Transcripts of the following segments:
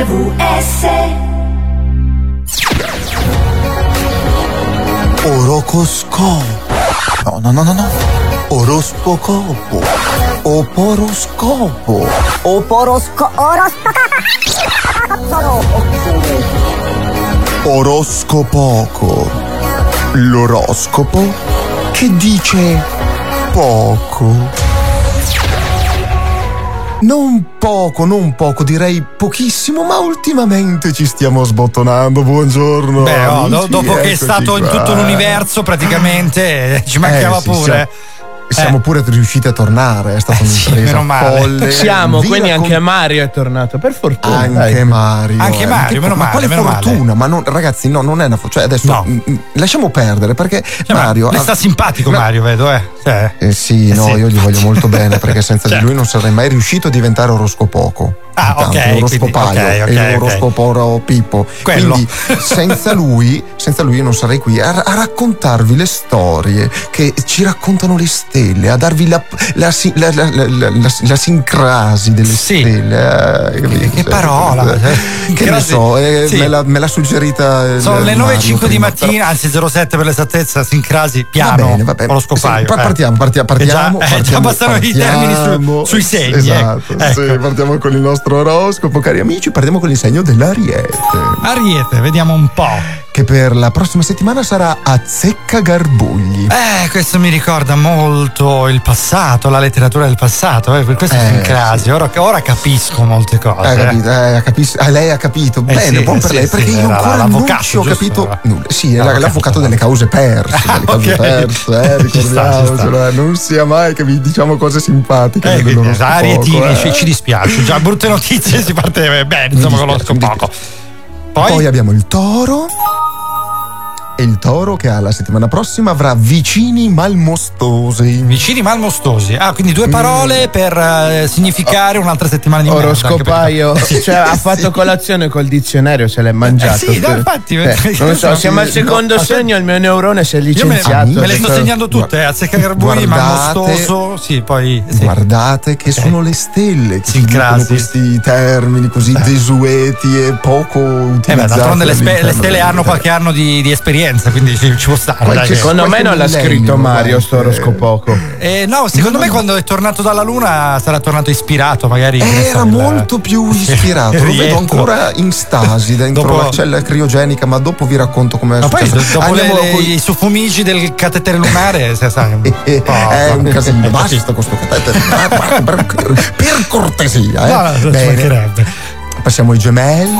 RVS Orocoscopo. No, no, no, no, no. Orospocopo. Oporoscopo. Oporosco... Oroscopoco. L'oroscopo che dice poco. Non poco, non poco, direi pochissimo, ma ultimamente ci stiamo sbottonando. Buongiorno. Beh, oh, do- dopo che è stato in qua. tutto l'universo, praticamente eh, ci mancava Eh, sì, pure. Siamo pure riusciti a tornare, è stata un'impresa meno male. folle. Siamo, Vi quindi raccon- anche Mario è tornato, per fortuna. Anche dai. Mario. Anche eh. Mario, Ma meno ma male, quale meno male. fortuna? Ma non, ragazzi, no, non è una fortuna. Cioè, adesso No. mm, lasciamo perdere perché Cioè, ma Mario. le sta simpatico No. Mario, vedo, eh. Cioè, Eh sì, no, sì. io gli voglio molto bene perché senza Cioè. di lui non sarei mai riuscito a diventare oroscopoco. Ah, Intanto, ok, Oroscopaio quindi- ok, ok, e oroscoporo Pippo. Quello. Quindi senza lui, senza lui io non sarei qui a, a raccontarvi le storie che ci raccontano le stelle, a darvi la, la, la- la- sincrasi delle Sì. stelle. eh, che parola, Eh, Che ne so, eh, sì. me, l'ha, me l'ha suggerita. sono le 9.05 di mattina, anzi 07 per l'esattezza, sincrasi, Va piano, bene, va bene. oroscopaio. Sì, pa- eh. partiamo, partiamo, Che già- partiamo. eh, già partiamo, bastano i termini su- partiamo. sui segni, Esatto, ecco. sì, partiamo con il nostro oroscopo, cari amici. Partiamo con il segno dell'Ariete, Ariete, vediamo un po'. che per la prossima settimana sarà Azzecca Garbugli. Eh, questo mi ricorda molto il passato, la letteratura del passato, eh, per questo Eh, sincrasi. sì. Ora, ora capisco molte cose. Eh, eh. capito, eh, capis- eh, lei ha capito Eh bene, sì, buon eh per sì, lei, perché io era ancora non l'avvocato, ci ho capito nulla. Sì, la- L'avvocato. l'avvocato delle cause perse, delle cause perse, eh, eh, non sia mai che vi diciamo cose simpatiche. Eh, quindi, Arietini, eh. ci, ci dispiace. Già brutte notizie si parte bene, insomma, con lo dispiace, mi scopoco. Poi, Poi, abbiamo il toro. E il toro che ha la settimana prossima avrà vicini malmostosi. vicini malmostosi. Ah, quindi due parole per eh, significare un'altra settimana di merda, Oroscopaio, perché- cioè ha fatto colazione col dizionario, se l'è mangiato. Eh sì, no, infatti, Eh, non so, siamo al no, secondo aspetta. segno, il mio neurone si è Io me, licenziato. me le sto segnando tutte, eh, azzecca garbugli, Guardate- malmostoso. Sì, poi. Sì. Guardate che sono le stelle che Sincrasi. dicono questi termini così desueti e poco Eh utilizzati. beh, d'altronde le, spe- le stelle hanno qualche anno di, di esperienza, quindi ci, ci può stare. Qualche- dai. Secondo me non l'ha scritto Mario sto oroscopoco. Eh, no, secondo me quando è tornato dalla Luna sarà tornato ispirato, magari. ne so, Era il- molto più ispirato, lo vedo ancora in stasi dentro Dopo- la cella criogenica, ma dopo vi racconto come è Ma poi successo. dopo le- Andiamo le- con- i suffumigi del catetere lunare, se sai, un Eh, po'. è un casino, Eh, basta con sto catetere. Per, per cortesia, eh. No, no, ci Bene. mancherebbe. Passiamo ai gemelli.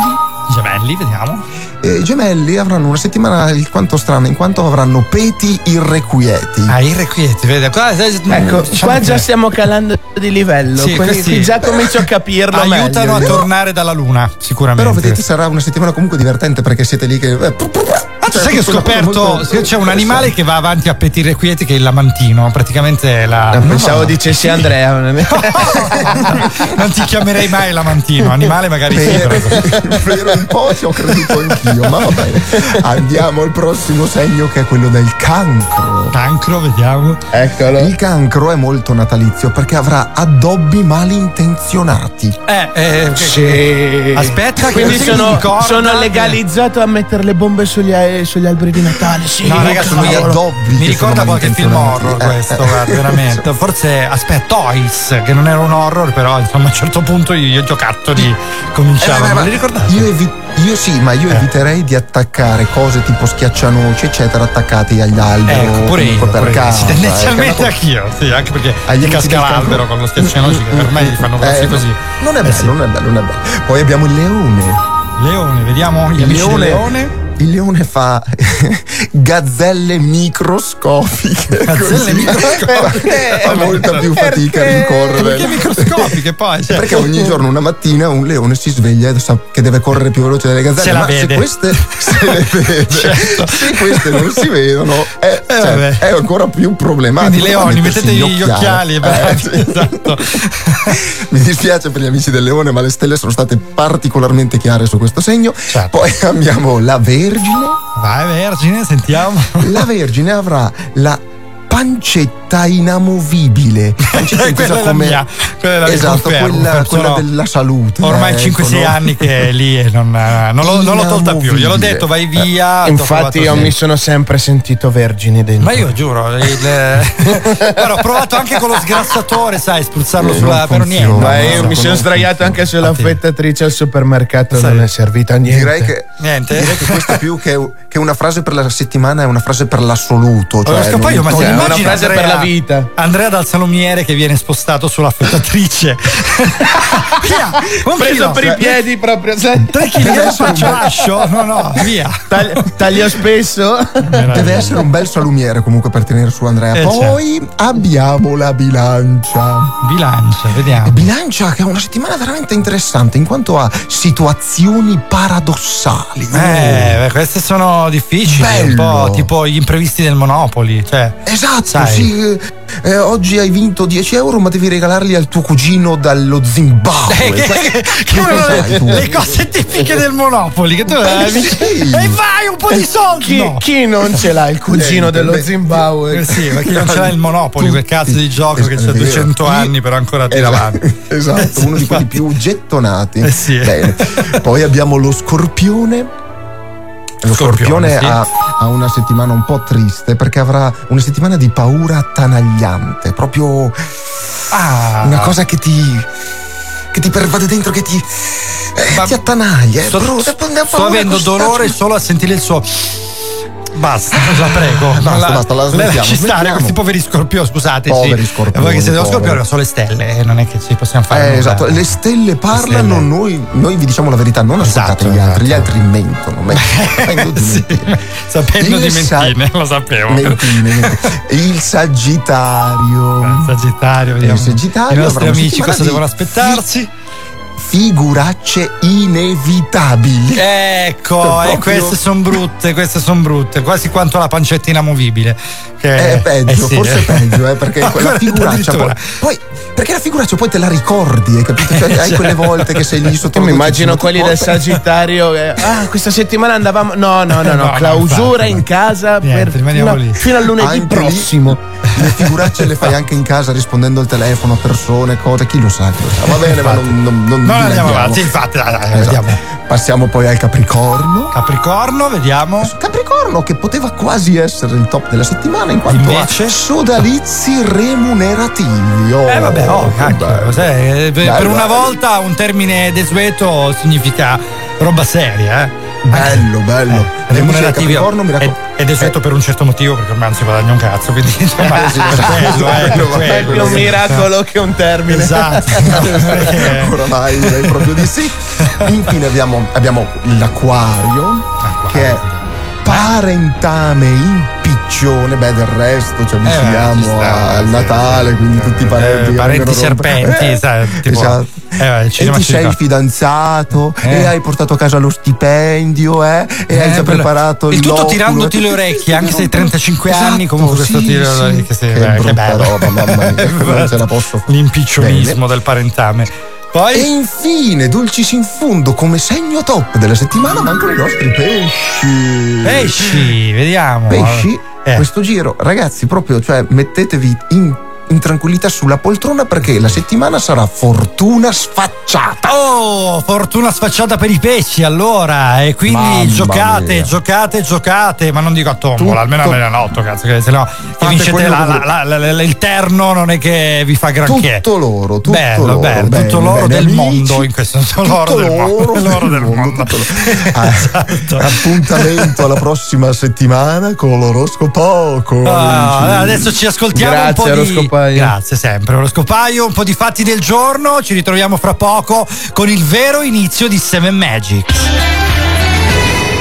Gemelli, vediamo. Eh, I gemelli avranno una settimana alquanto strana, in quanto avranno peti irrequieti. Ah, irrequieti, vede. Qua, Ecco, diciamo qua già che stiamo calando di livello, Sì, questi- già comincio a capirlo aiutano meglio. a tornare dalla Luna, sicuramente. Però vedete sarà una settimana comunque divertente perché siete lì che... eh, Ah, tu sai che ho scoperto molto- c'è un animale che va avanti a peti irrequieti che è il lamantino, praticamente la Ah, Pensavo dicessi Andrea. non ti chiamerei mai lamantino, animale magari sì, Vero, però- vero, un po' ci ho creduto anch'io, ma va bene. Andiamo al prossimo segno che è quello del cancro. Cancro, vediamo. Eccolo. Il cancro è molto natalizio perché avrà addobbi malintenzionati. Eh, eh, Sì. Aspetta, che Quindi sono, ricorda sono legalizzato a mettere le bombe sugli, sugli alberi di Natale. Sì, No, ragazzi, sono gli addobbi Mi ricorda qualche film horror Eh, questo, eh. guarda, veramente. Forse, aspetta, Toys, che non era un horror, però insomma a un certo punto i i giocattoli Eh, cominciavano. ma- Ma li ricordate? Io, evi- io sì, ma io eviterei di attaccare cose tipo schiaccianoci, eccetera, attaccati agli alberi. Ecco, pure io, per pure casa. Sì, tendenzialmente ecco, anch'io, sì, anche perché Agli casca l'albero con lo schiaccianoci che per me li fanno così Eh, così. Non è Eh, bello, sì. non è bello, non è bello. Poi abbiamo il leone. Leone, vediamo gli Il leone, leone. Il leone fa gazzelle microscopiche. Gazzelle microscopiche? Fa molta più fatica a rincorrere. Perché microscopiche poi? Cioè, Perché ogni giorno una mattina un leone si sveglia e sa che deve correre più veloce delle gazzelle. Se la ma vede. se queste se le vede, Certo. se queste non si vedono, è, Eh, cioè, è ancora più problematico. Quindi leoni, mettetevi gli occhiali. Eh, sì. esatto. Mi dispiace per gli amici del leone, ma le stelle sono state particolarmente chiare su questo segno. Certo. Poi abbiamo la Vergine. Vai Vergine, sentiamo. La Vergine avrà la pancetta inamovibile. Lancetta intesa quella è la mia, quella è la mia, esatto, confermo, quella, quella Sono della salute. Ormai ecco, 5-6 no? anni che è lì e non, eh, non l'ho, non l'ho tolta più. Gliel'ho detto, vai via. t'ho Infatti, io sì. mi sono sempre sentito vergine dentro. Ma io giuro, il, guarda, ho provato anche con lo sgrassatore, sai, spruzzarlo Eh, sulla. non Però niente. Ma no, io no, mi no, sono no. sdraiato anche sulla Infatti. affettatrice al supermercato, Sai. non è servita a niente. Direi che, Niente? direi che questa più che, che una frase per la settimana è una frase per l'assoluto. Cioè, ma non- ti Cioè, è una frase per Andrea- la vita. Andrea dal salumiere che viene spostato sull'affettatrice. via, un Preso chilo. per i piedi proprio, sai? 3 kg un faccio lascio? No, no, via. Taglio, taglio spesso. Deve essere un bel salumiere comunque per tenere su Andrea. Eh, Poi abbiamo la bilancia. Bilancia, vediamo. Bilancia che è una settimana veramente interessante in quanto a situazioni paradossali. Eh, queste sono difficili, un po' Bello. tipo gli imprevisti del Monopoli. Cioè, Esatto, Sai. sì. eh, oggi hai vinto 10 euro, ma devi regalarli al tuo cugino dallo Zimbabwe. Eh, che, che- che le, le cose tipiche del Monopoli che tu Eh, eh, sì. e vai un po' di soldi Chi, no. chi non ce l'ha il cugino Beh, dello beh, Zimbabwe? Eh sì, perché non c'è il Monopoli, quel cazzo di gioco che Es- c'ha è vero. 200 anni, però ancora tira avanti. Esatto, uno di quelli più gettonati. Eh sì. Bene. Poi abbiamo lo scorpione. Lo Scorpione, scorpione, sì. ha, ha una settimana un po' triste perché avrà una settimana di paura attanagliante, proprio Ah, una cosa che ti che ti pervade dentro, che ti, eh, ti attanaglia. Sto, brutto, sto avendo dolore solo a sentire il suo. Basta, la prego. Basta, la, basta, la smettiamo, lasci stare questi poveri scorpioni, scusate. Poveri scorpioni, Voi che siete lo scorpione, sono le stelle, eh, non è che ci possiamo fare. Eh, esatto, le stelle parlano, stelle. Noi, noi vi diciamo la verità, non ascoltate Esatto, gli altri, gli esatto. altri mentono, mentono, di Sì, mentire. sapendo Il di sa- mentine, lo sapevo. Mentine, mentine. Il Sagittario. Sagittario, vediamo. Il Sagittario I nostri amici cosa devono aspettarsi? Figuracce inevitabili. Ecco, e queste sono brutte, queste sono brutte, quasi quanto la pancetta inamovibile. Che È peggio, eh sì. forse è peggio, eh, perché quella figuraccia poi, poi- perché la figuraccia poi te la ricordi, hai capito? Cioè, hai quelle volte che sei lì sotto Io mi immagino quelli del Sagittario. che, ah, questa settimana andavamo. No, no, no, no. No, no, clausura infatti, in casa Niente, per, fino, lì. fino al lunedì Anche lì- prossimo. Le figuracce le fai anche in casa rispondendo al telefono a persone, cose, chi lo sa, chi lo sa. Va bene, ma non, non, non Non andiamo avanti, infatti, dai, dai, Esatto. vediamo. Passiamo poi al Capricorno. Capricorno, vediamo. Capricorno che poteva quasi essere il top della settimana in quanto Invece? a sodalizi remunerativi. Oh, Eh vabbè, oh, che cacchio, bello. sai, eh, per Bello, una bello. volta un termine desueto significa roba seria, eh. Bello, bello. Eh, amici del remunerativi Capricorno mi ed, è desueto per un certo motivo perché ormai non si guadagna un cazzo quindi insomma Eh, sì, eh, bello, quello, bello. È più un miracolo che un termine. esatto perché- Oramai direi proprio di sì. Infine abbiamo, abbiamo l'acquario che è parentame in piccione. Beh, del resto ci avviciniamo ci sta, al sì, Natale, quindi tutti i parenti. Eh, parenti serpenti, Eh, sai, tipo- esatto. eh, e ti ci sei ricorda. fidanzato Eh. e hai portato a casa lo stipendio eh, e hai Eh, già bello. preparato il il tutto tirandoti le orecchie anche se hai 35 Esatto, anni comunque questo sì, tiro sì. orecchie sì, che che bello roba mamma mia non ce la posso l'impiccionismo del parentame E poi infine, dulcis in fondo, come segno top della settimana, mancano i nostri pesci. pesci vediamo Pesci, Eh. questo giro, ragazzi, proprio, cioè, mettetevi in, in tranquillità sulla poltrona perché la settimana sarà fortuna sfacciata. Oh, fortuna sfacciata per i pesci allora e quindi Mamma giocate, mia. giocate, giocate, ma non dico a tombola, Tutto- almeno a melanotto, cazzo, che se no che vincete la- la- la- il terno non è che vi fa granché. Tutto loro, tutto bello, loro. bello, bene, tutto l'oro bene, del amici. mondo in questo senso, l'oro del mondo, l'oro del mondo. Ah, Esatto. Appuntamento alla prossima settimana con l'oroscopo. Ah, adesso ci ascoltiamo un Grazie, po' di oroscopaio. Grazie sempre oroscopaio, un po' di fatti del giorno, ci ritroviamo fra poco con il vero inizio di Seven Magic.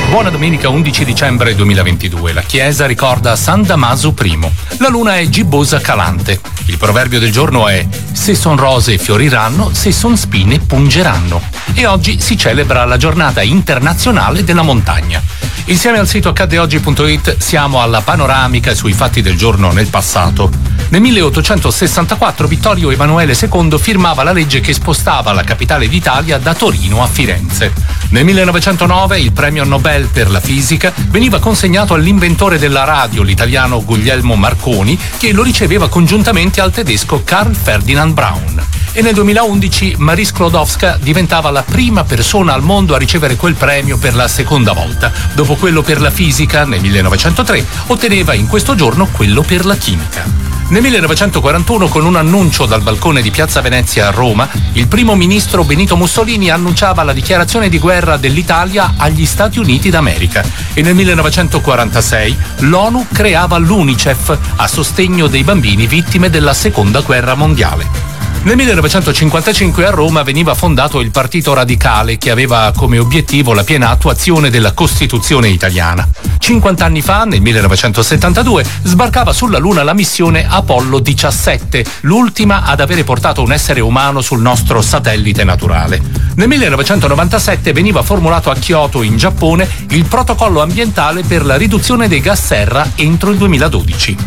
Buona domenica 11 dicembre 2022. La Chiesa ricorda San Damaso I. La luna è gibbosa calante. Il proverbio del giorno è se son rose fioriranno, se son spine pungeranno. E oggi si celebra la giornata internazionale della montagna. Insieme al sito accaddeoggi.it siamo alla panoramica sui fatti del giorno nel passato. Nel 1864 Vittorio Emanuele II firmava la legge che spostava la capitale d'Italia da Torino a Firenze. Nel 1909 il premio Nobel per la fisica veniva consegnato all'inventore della radio, l'italiano Guglielmo Marconi, che lo riceveva congiuntamente al tedesco Carl Ferdinand Braun e nel 2011 Marie Sklodowska diventava la prima persona al mondo a ricevere quel premio per la seconda volta. Dopo quello per la fisica nel 1903 otteneva in questo giorno quello per la chimica. Nel 1941, con un annuncio dal balcone di Piazza Venezia a Roma, il primo ministro Benito Mussolini annunciava la dichiarazione di guerra dell'Italia agli Stati Uniti d'America e nel 1946 l'ONU creava l'UNICEF a sostegno dei bambini vittime della Seconda Guerra Mondiale. Nel 1955 a Roma veniva fondato il Partito Radicale che aveva come obiettivo la piena attuazione della Costituzione italiana. 50 anni fa, nel 1972, sbarcava sulla Luna la missione Apollo 17, l'ultima ad avere portato un essere umano sul nostro satellite naturale. Nel 1997 veniva formulato a Kyoto, in Giappone, il protocollo ambientale per la riduzione dei gas serra entro il 2012.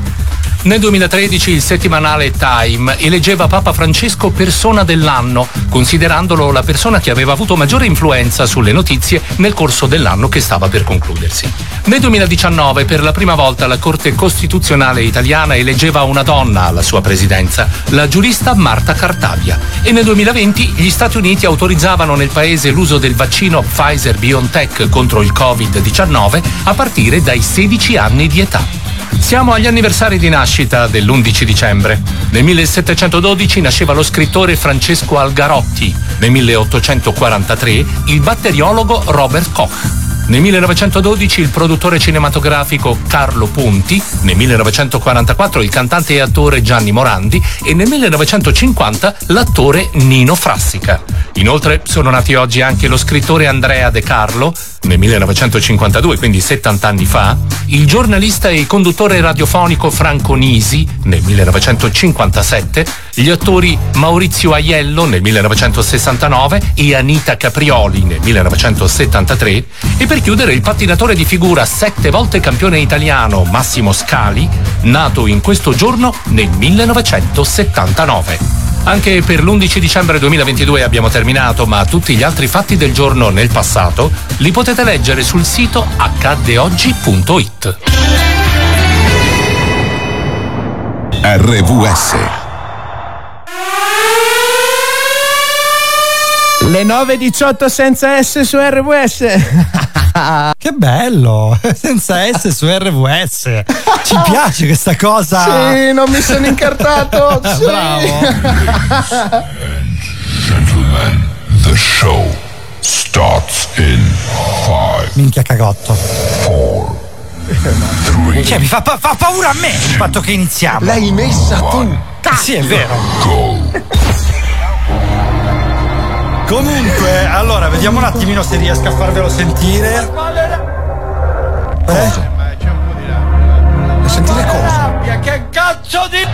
Nel 2013 il settimanale Time eleggeva Papa Francesco persona dell'anno, considerandolo la persona che aveva avuto maggiore influenza sulle notizie nel corso dell'anno che stava per concludersi. Nel 2019 per la prima volta la Corte Costituzionale italiana eleggeva una donna alla sua presidenza, la giurista Marta Cartabia. E nel 2020 gli Stati Uniti autorizzavano nel paese l'uso del vaccino Pfizer BioNTech contro il Covid-19 a partire dai 16 anni di età. Siamo agli anniversari di nascita dell'11 dicembre. Nel 1712 nasceva lo scrittore Francesco Algarotti. Nel 1843 il batteriologo Robert Koch. Nel 1912 il produttore cinematografico Carlo Ponti, nel 1944 il cantante e attore Gianni Morandi e nel 1950 l'attore Nino Frassica. Inoltre sono nati oggi anche lo scrittore Andrea De Carlo, nel 1952, quindi 70 anni fa, il giornalista e conduttore radiofonico Franco Nisi, nel 1957, gli attori Maurizio Aiello nel 1969 e Anita Caprioli nel 1973 e per chiudere il pattinatore di figura sette volte campione italiano Massimo Scali, nato in questo giorno nel 1979. Anche per l'11 dicembre 2022 abbiamo terminato, ma tutti gli altri fatti del giorno nel passato li potete leggere sul sito accaddeoggi.it. RVS Le 9.18 senza S su RWS. Che bello! Senza S su RVS. Ci piace questa cosa. Sì, non mi sono incartato. sì. Bravo. Gentlemen, the show starts in five, Minchia cagotto. four, three, Cioè, mi fa, pa- fa paura a me il fatto che iniziamo. L'hai messa tu. Sì, è vero. go. Comunque, allora, vediamo un attimino se riesco a farvelo sentire. Eh? Sentire cosa? Che cazzo di.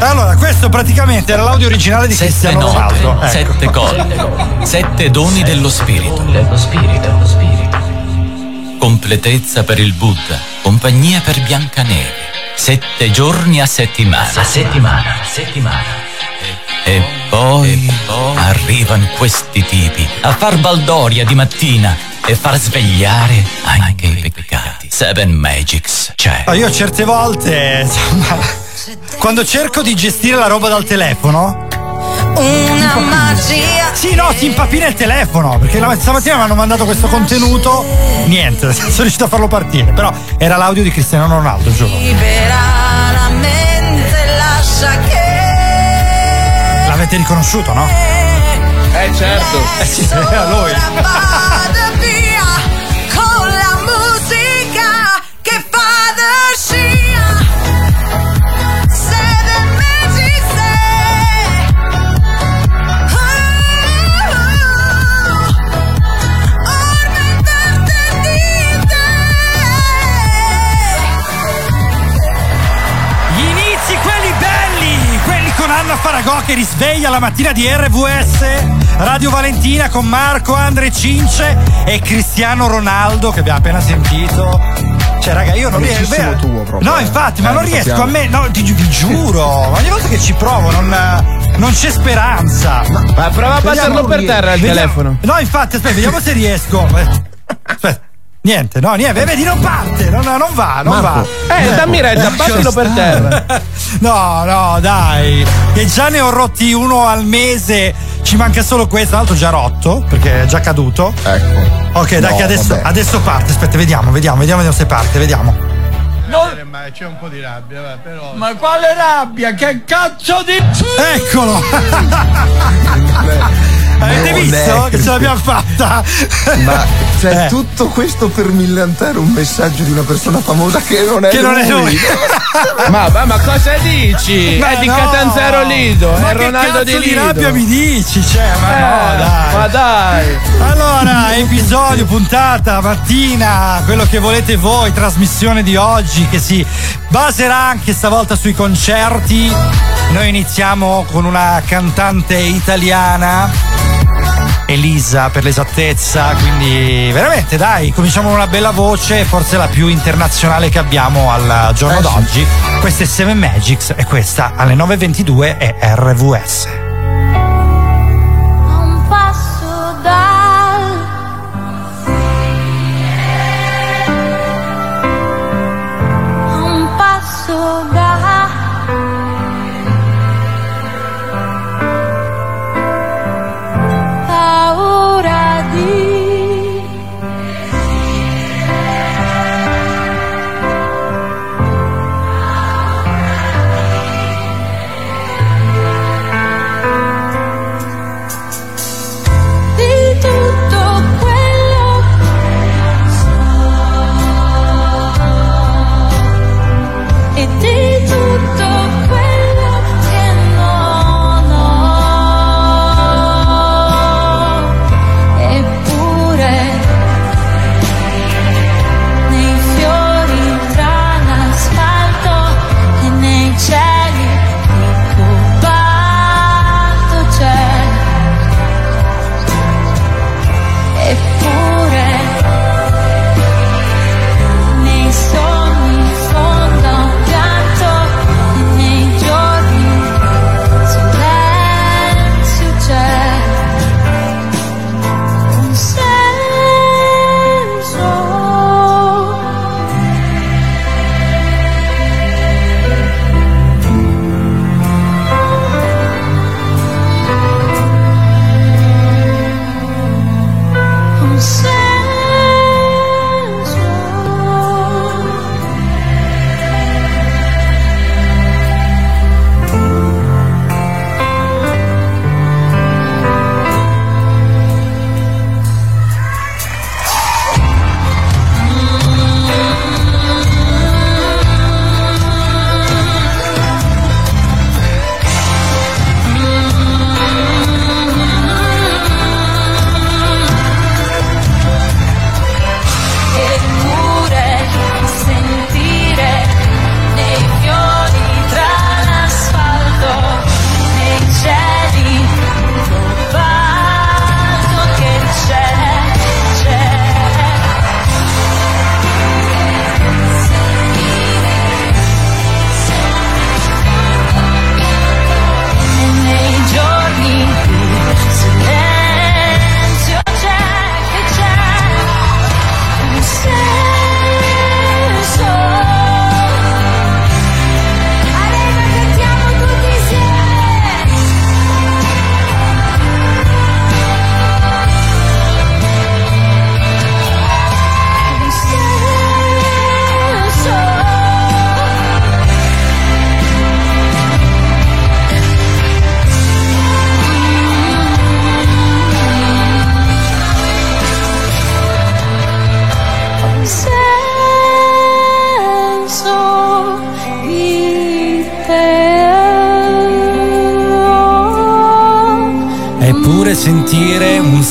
Allora, questo praticamente era l'audio originale di Sette Cristiano note, Ronaldo. Ecco. sette colle, sette doni dello spirito. Completezza per il Buddha, compagnia per Biancaneve. Sette giorni a settimana. A settimana, settimana. E poi, arrivano questi tipi a far baldoria di mattina e far svegliare anche i peccati. Seven Magics, cioè. Ah, Io certe volte, insomma, quando cerco di gestire la roba dal telefono, Una magia Sì, no, ti impapina il telefono. Perché la stamattina mi hanno mandato questo contenuto. Niente, sono riuscito a farlo partire. Però era l'audio di Cristiano Ronaldo, giuro. libera L'avete riconosciuto, no? Eh certo. Eh sì, era lui. che risveglia la mattina di RVS, Radio Valentina con Marco, Andre Cince e Cristiano Ronaldo che abbiamo appena sentito. Cioè, raga, io non riesco. Amicissimo tuo proprio, No, eh. infatti, ma Eh, non riesco sappiamo. a me. No, ti, vi giuro. Ogni volta che ci provo, non, non c'è speranza. Ma prova a passarlo per terra il Vediamo- telefono. No, infatti, aspetta, vediamo se riesco. Aspetta. Niente, no, niente, vedi, non parte, non, non va, non Marco. va. Eh, dammi retta, passalo per terra. No, no, dai. Che già ne ho rotti uno al mese. Ci manca solo questo, l'altro già rotto, perché è già caduto. Ecco. Ok, dai, No, che adesso, adesso parte. Aspetta, vediamo, vediamo, vediamo se parte, vediamo. Ma c'è un po' di rabbia, va, però. Ma quale rabbia? Che cazzo di... Eccolo! Avete visto Neanche. che ce l'abbiamo fatta? Ma cioè, Eh. tutto questo per millantare un messaggio di una persona famosa che non è Che non è lui. lui. Ma, ma, ma cosa dici? Ma è di no. Catanzaro Lido, Ma è Ronaldo cazzo di di Lido. rabbia mi dici? Cioè, ma no, Eh, dai. Ma dai. Allora, episodio, puntata, mattina, quello che volete voi, trasmissione di oggi che si baserà anche stavolta sui concerti. Noi iniziamo con una cantante italiana. Elisa per l'esattezza, quindi veramente dai, cominciamo con una bella voce, forse la più internazionale che abbiamo al giorno Eh sì. d'oggi. Questa è Seven Magics e questa alle 9.22 è RVS.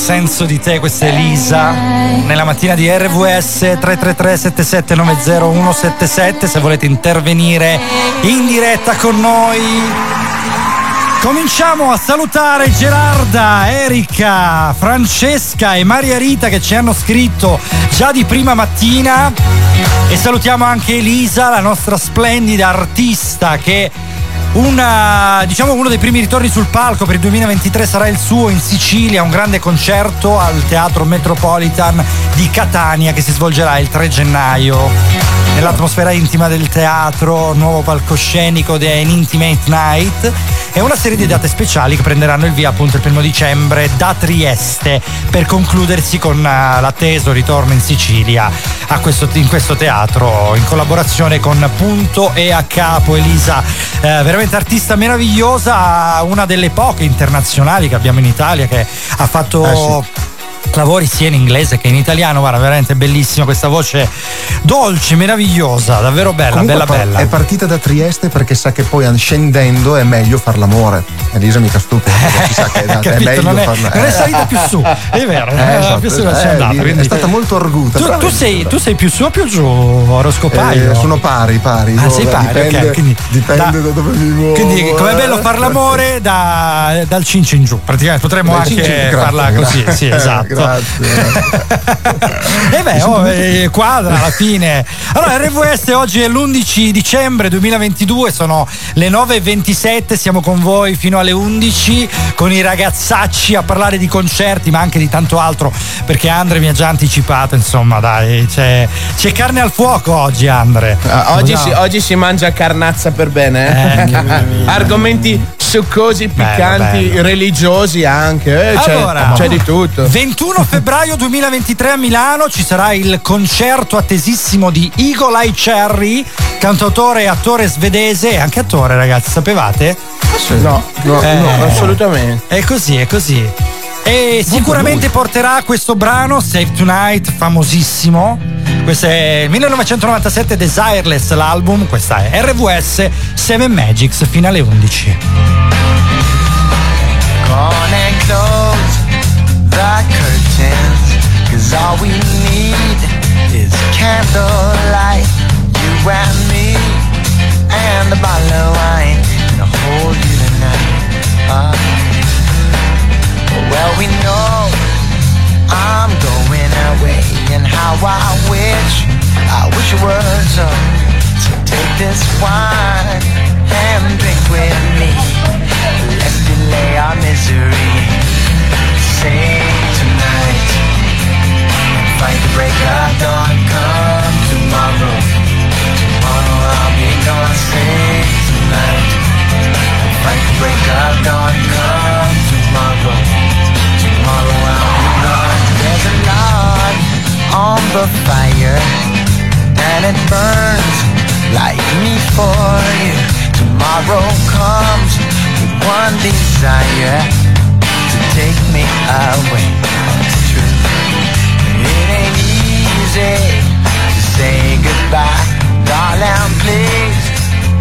Senso di te, questa è Elisa. Nella mattina di RVS 333 7790 177 se volete intervenire in diretta con noi. Cominciamo a salutare Gerarda, Erika, Francesca e Maria Rita che ci hanno scritto già di prima mattina e salutiamo anche Elisa, la nostra splendida artista che una, diciamo uno dei primi ritorni sul palco per il 2023 sarà il suo in Sicilia, un grande concerto al Teatro Metropolitan di Catania che si svolgerà il 3 gennaio. Nell'atmosfera intima del teatro, nuovo palcoscenico The An Intimate Night e una serie di date speciali che prenderanno il via appunto il primo dicembre da Trieste per concludersi con eh, l'atteso ritorno in Sicilia questo- in questo teatro in collaborazione con Punto e a capo Elisa, eh, veramente artista meravigliosa, una delle poche internazionali che abbiamo in Italia che ha fatto lavori sia in inglese che in italiano, guarda, veramente bellissima questa voce dolce, meravigliosa, davvero bella, Comunque bella, par- bella. È partita da Trieste perché sa che poi scendendo è meglio far l'amore. Elisa mica stupida, si sa che è, è meglio non è- farla- non è salita più su, è vero, Eh, eh, esatto, più su eh, c'è andata, è stata molto arguta. Tu, tu sei, tu sei più su o più giù, oroscopaio? Eh, sono pari, pari. Ah, sei pari, dipende, ok, quindi dipende da, dove mi muovo. Quindi com'è bello eh. far l'amore da- dal cincio in giù, praticamente potremmo anche grazie, farla così, grazie. sì, esatto. E beh, oh, eh, quadra alla fine. Allora, RVS oggi è l'11 dicembre 2022, sono le 9.27, siamo con voi fino alle 11 con i ragazzacci a parlare di concerti, ma anche di tanto altro, perché Andre mi ha già anticipato, insomma, dai, c'è, c'è carne al fuoco oggi, Andre. Ah, oggi, No. si, oggi si mangia carnazza per bene. Eh, eh? Argomenti succosi, piccanti, bello. religiosi anche. eh, c'è, Allora, c'è di tutto. 21 febbraio 2023 a Milano ci sarà il concerto attesissimo di Eagle Eye Cherry, cantautore e attore svedese, e anche attore ragazzi, sapevate? No, no, Eh. no, assolutamente. È così, è così. E sicuramente porterà questo brano Save Tonight, famosissimo. Questo è 1997 Desireless l'album, questa è RVS 7 Magics fino alle 11. Gone and close the curtains. Cause all we need is candlelight. You and me and a bottle of wine. And I'll hold you tonight. Ah. well, we know I'm going away. And how I I wish so. Take this wine and drink with me. Let's delay our misery. Save tonight. Fight the break of dawn. Come tomorrow. Tomorrow I'll be gone. Save tonight. Fight the break of dawn. Come tomorrow. Tomorrow I'll be gone. There's a log on the fire, and it burns like me for you. Tomorrow comes with one desire to take me away. It's true. It ain't easy to say goodbye, darling. Please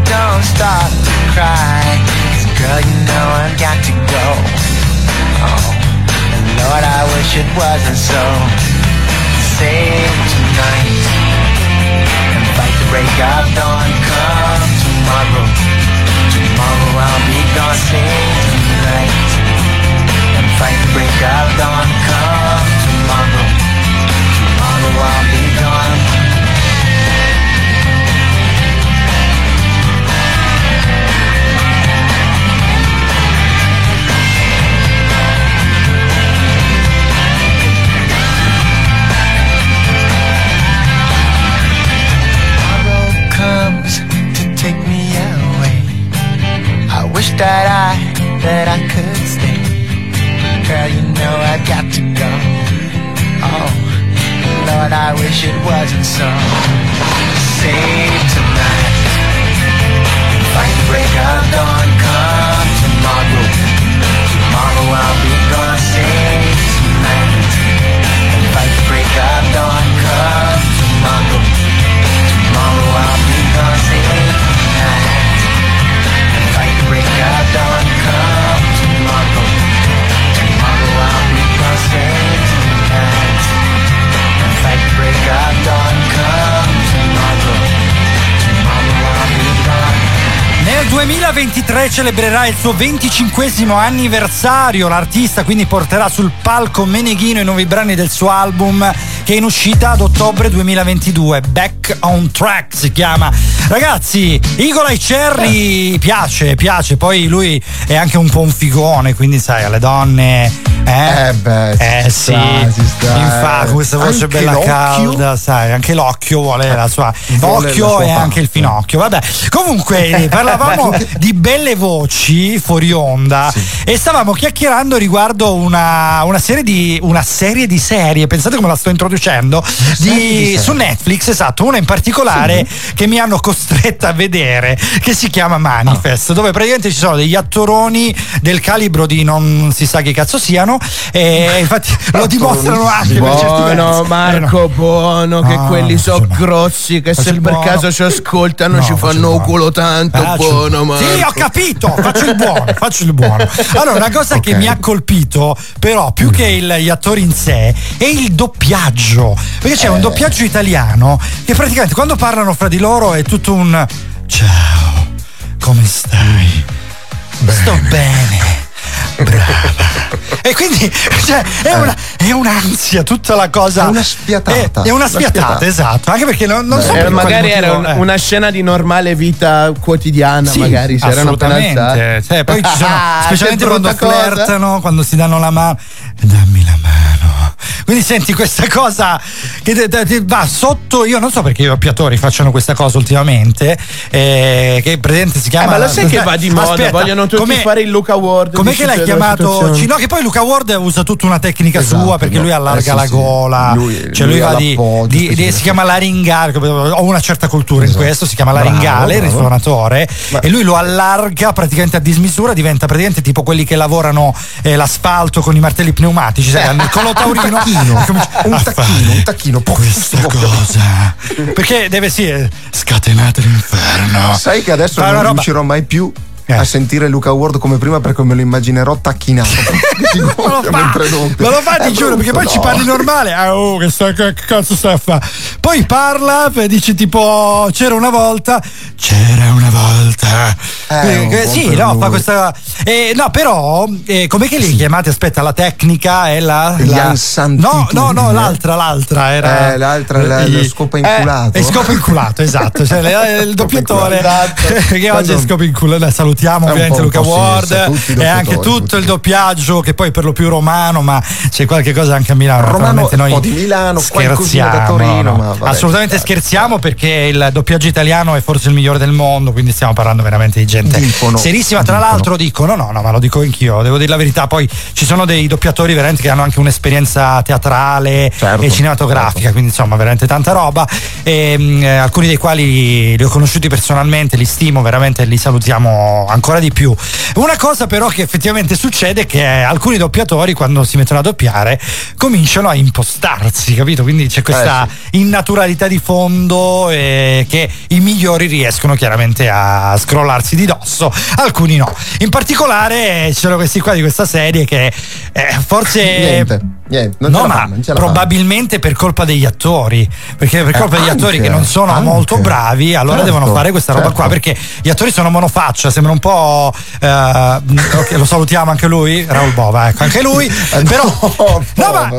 don't start to cry. 'Cause girl, you know I've got to go. Oh, and Lord, I wish it wasn't so. Save tonight break of dawn. Come tomorrow. Tomorrow I'll be gone. Save tonight and fight the break of dawn. Come tomorrow. Tomorrow I'll wish that I, that I could stay. Girl, you know I got to go. Oh, Lord, I wish it wasn't so. Save tonight. Fight the break of dawn. Come tomorrow. Tomorrow I'll be 2023 celebrerà il suo 25 anniversario. L'artista quindi porterà sul palco Meneghino i nuovi brani del suo album che è in uscita ad ottobre 2022. Back on Track si chiama. Ragazzi, Igor Cherry piace, piace. Poi lui è anche un po' un figone, quindi sai, alle donne. Eh, Eh beh, eh sì, sta, infatti, eh. questa voce bella l'occhio? calda, sai, anche l'occhio vuole la sua Vuole la occhio sua e parte. anche il finocchio. Vabbè, comunque parlavamo di belle voci fuori onda e stavamo chiacchierando riguardo una, una serie di una serie di serie, pensate come la sto introducendo, serie di- serie. su Netflix, esatto, una in particolare che mi hanno costretta a vedere, che si chiama Manifest, dove praticamente ci sono degli attoroni del calibro di non si sa che cazzo siano e infatti lo dimostrano anche per certi Buono. Marco, buono, che Ah, quelli sono grossi, che se per caso ci ascoltano No, ci fanno buono. culo tanto, Faccio il buono. Marco. Sì, ho capito, faccio il buono, faccio il buono. Allora, una cosa che mi ha colpito, però, più che il- gli attori in sé, è il doppiaggio. Perché c'è un doppiaggio italiano che praticamente quando parlano fra di loro è tutto un ciao, come stai? Sto bene. Brava. E quindi cioè, è, una, è un'ansia tutta la cosa. È una spiatata. È, è una Una spiatata, spiatata. esatto. Anche perché non, non so Eh, per quale magari era un- eh. una scena di normale vita quotidiana, Sì, magari si erano appena. Cioè, poi ci sono, Ah, specialmente quando flirtano, quando si danno la mano. Dammi la mano. Quindi senti questa cosa che te- va sotto. Io non so perché i doppiatori facciano questa cosa ultimamente. eh, che praticamente si Eh, chiama. ma lo sai che va di moda, Aspetta, vogliono tutti com'è- fare il Luca Ward. Com'è che l'hai chiamato? situazioni. No, che poi Luca Ward usa tutta una tecnica Esatto, sua perché no. lui allarga Eh, la sì. gola. Lui- cioè lui, lui va di, di- di- si chiama laringale. Ho una certa cultura in Esatto. questo, si chiama laringale, il bravo. risuonatore. E lui lo allarga praticamente a dismisura, diventa praticamente tipo quelli che lavorano eh, l'asfalto con i martelli pneumatici, sai, hanno il collo taurino. Tacchino, un tacchino, fare un tacchino. Questa cosa. Perché deve sì, eh, scatenate l'inferno. Sai che adesso non roba- riuscirò mai più Eh. a sentire Luca Ward come prima perché me lo immaginerò tacchinato. Si Ma lo fa, ma lo fa, ti giuro, perché poi brutto, ci no. parli normale. Ah, oh, che, sta, che cazzo stai a fare? Poi parla e dice tipo: C'era una volta. C'era una volta. Eh, Eh, sì, no, lui. fa questa. eh, no, però, eh, com'è che li chiamate? Aspetta, la tecnica è la. La-. No, no, no, l'altra, l'altra era. Eh, l'altra, la- lo scopo inculato. Eh, scopo inculato, esatto. Cioè, il doppiatore inculato. che oggi è scopo inculato. Salutiamo È ovviamente Luca Ward sì, e anche tutto tutti. il doppiaggio che poi per lo più romano, ma c'è qualche cosa anche a Milano. Romano, noi un po' di Milano, scherziamo, da Torino, no. vabbè, assolutamente dai. scherziamo perché il doppiaggio italiano è forse il migliore del mondo, quindi stiamo parlando veramente di gente Dicono, serissima. Tra dicono. l'altro dicono, no, no, ma lo dico anch'io, devo dire la verità, poi ci sono dei doppiatori veramente che hanno anche un'esperienza teatrale Certo, e cinematografica, quindi insomma veramente tanta roba. E, mh, eh, alcuni dei quali li ho conosciuti personalmente, li stimo veramente, li salutiamo ancora di più. Una cosa però che effettivamente succede è che alcuni doppiatori quando si mettono a doppiare cominciano a impostarsi, capito? Quindi c'è questa innaturalità di fondo eh, che i migliori riescono chiaramente a scrollarsi di dosso, alcuni no. In particolare eh, ci sono questi qua di questa serie che eh, forse Niente, niente, no, ma fanno, probabilmente per colpa degli attori, perché per Eh, colpa degli anche, attori che non sono anche. molto bravi, allora Certo, devono fare questa roba certo. qua, perché gli attori sono monofaccia, sembra un po'. eh, ok, lo salutiamo anche lui, Raul Bova, ecco, anche lui. Eh, però. no, No, ma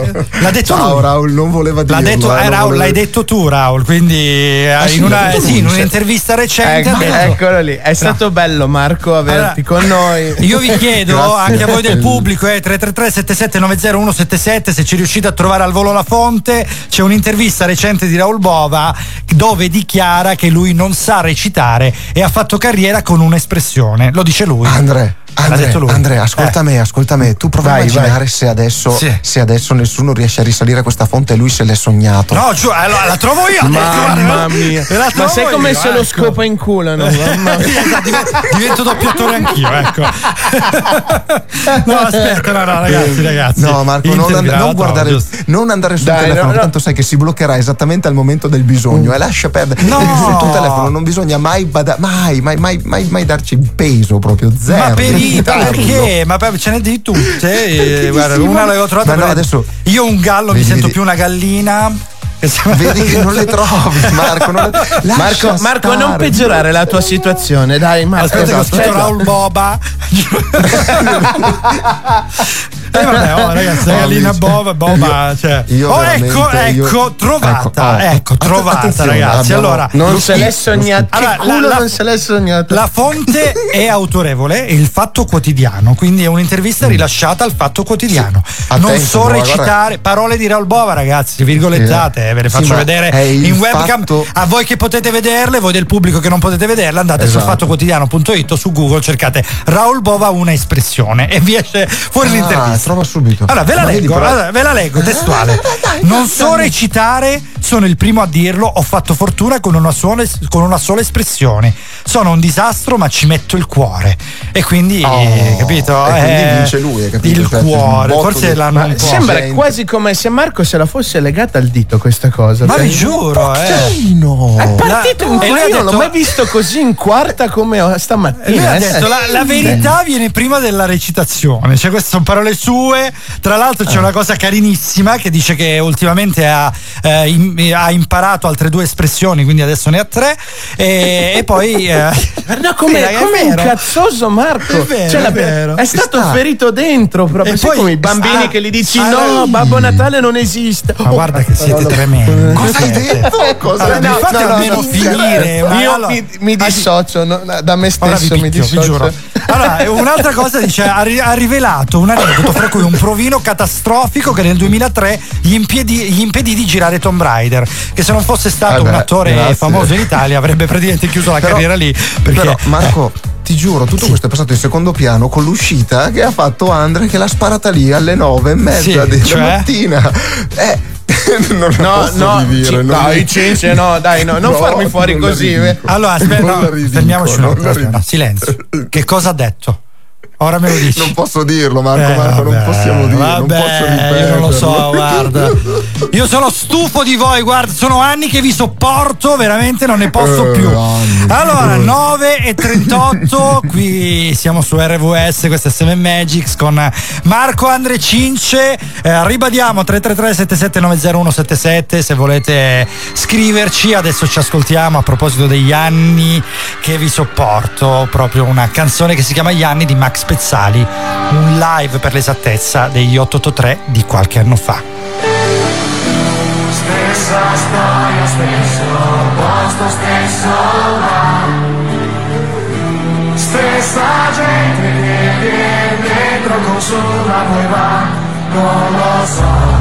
l'ha detto Ciao, lui. Raul, non voleva dirlo. L'ha detto, eh, eh, Raul, voleva- l'hai detto tu, Raul. Quindi Ah, in, una, sì, in un'intervista recente Ecco, eccolo lì, è stato bello Marco averti con noi. Io vi chiedo Grazie. anche a voi del pubblico, eh, 333 7790 177 se ci riuscite a trovare al volo la fonte, c'è un'intervista recente di Raul Bova dove dichiara che lui non sa recitare e ha fatto carriera con un'espressione. Lo dice lui. Andre, Andre, detto lui. Andre, ascolta Eh. me, ascolta me. Tu prova a Vai, immaginare se adesso, Sì. se adesso nessuno riesce a risalire a questa fonte e lui se l'è sognato. No, giù, allora, la trovo io. Mamma guarda, mia. e la Ma sai come io, se lo ecco. scopa in culo? no? Mamma mia. Divento- divento doppiatore anch'io, ecco. No, aspetta, no, no, ragazzi, ragazzi. No, Marco, non, and- non guardare, non andare sul Dai, telefono, no, no. tanto sai che si bloccherà esattamente al momento del bisogno. E lascia perdere. No. Sul tuo telefono non bisogna mai, bada- mai, mai, mai, mai, mai darci il peso proprio zero. Ma per Darlo. perché? Ma ce n'è di tutte. eh, guarda, sì, una l'avevo trovata. no, adesso- Io un gallo mi Vedi, sento vedi. più una gallina. Vedi che non le trovi, Marco. Non le... Marco, Marco, non peggiorare la tua situazione, dai, Marco. Aspetta che ho esatto. scritto Raul Boba. E vabbè, oh, ragazzi, la Oh, gallina amici. Boba, Boba, cioè. io oh, ecco, io- ecco, trovata, Ecco, ecco, oh. trovata, Attenzione, ragazzi. abbiamo- Allora, Non se l'è sognata. Allora, culo la- non se l'è sognata. La fonte è autorevole, il Fatto Quotidiano, quindi è un'intervista rilasciata al Fatto Quotidiano. non Attento, so Bova, recitare guarda. parole di Raul Bova, ragazzi, virgolettate, eh, ve le Sì, faccio ma vedere in webcam. fatto- A voi che potete vederle, voi del pubblico che non potete vederle, andate su Esatto. fattoquotidiano.it o su Google, cercate Raul Bova una espressione e vi esce fuori Ah, l'intervista. Trova subito. Allora, ve la Ma vedi, leggo, allora, ve la leggo testuale. non so recitare, sono il primo a dirlo, ho fatto fortuna con una, sola, con una sola espressione. Sono un disastro, ma ci metto il cuore. E quindi, Oh, capito? e quindi Eh, vince lui, capito? Il Cioè, un cuore, forse di- l'hanno un. Sembra gente. quasi come se Marco se la fosse legata al dito questa cosa. Ma Cioè, vi giuro, eh. È partito La- in e lui ha io non l'ho detto- mai visto così in quarta come stamattina. eh. detto la, la verità viene prima della recitazione, cioè queste sono parole sue. Tra l'altro c'è una cosa carinissima che dice che ultimamente ha, eh, im- ha imparato altre due espressioni, quindi adesso ne ha tre. E, e poi eh, Guarda come, è come un vero. cazzoso Marco. È vero, Cioè, è vero. è stato Sta. ferito dentro proprio. E poi- come i bambini Ah, che gli dici no. Babbo Natale non esiste. Ma guarda che siete no, no. tremendi. Cosa hai Siete. detto? Cosa Allora, detto? fate No, no, almeno no. finire. Io allora- mi, mi Ah, dissocio no, da me stesso, mi picchio, dissocio. giuro. Allora, un'altra cosa dice: ha, ri- ha rivelato un aneddoto fra cui un provino catastrofico che nel 2003 gli, impedì, gli impedì di girare Tomb Raider. Che se non fosse stato Eh beh, un attore grazie. famoso in Italia avrebbe praticamente chiuso la Però- carriera lì. Perché Però, Marco, ti giuro, tutto questo è passato in secondo piano con l'uscita che ha fatto Andre che l'ha sparata lì alle nove e mezza Sì, della cioè? mattina. Eh, non No, posso no, di dire. ci- non dai, mi- Cince, no, dai, no, non farmi fuori non così, eh. Allora, aspetta, no, fermiamoci un attimo. silenzio. Che cosa ha detto? Ora me lo dici. Non posso dirlo, Marco, Eh, Marco, non vabbè, possiamo dire, non vabbè, posso ripeterlo. Io non lo so, guarda. Io sono stufo di voi, guarda, sono anni che vi sopporto, veramente non ne posso Eh, più. anni. Allora, 9 e 38, qui siamo su RVS, questo è 7 Magics con Marco Andre Cince. Eh, ribadiamo 333 7790 se volete scriverci. Adesso ci ascoltiamo a proposito degli anni che vi sopporto, proprio una canzone che si chiama Gli anni di Max Pezzali, un live per l'esattezza degli 883 di qualche anno fa. Stessa storia, stesso posto, stesso bar. Stessa gente che viene dentro, consuma, poi va. Non lo so.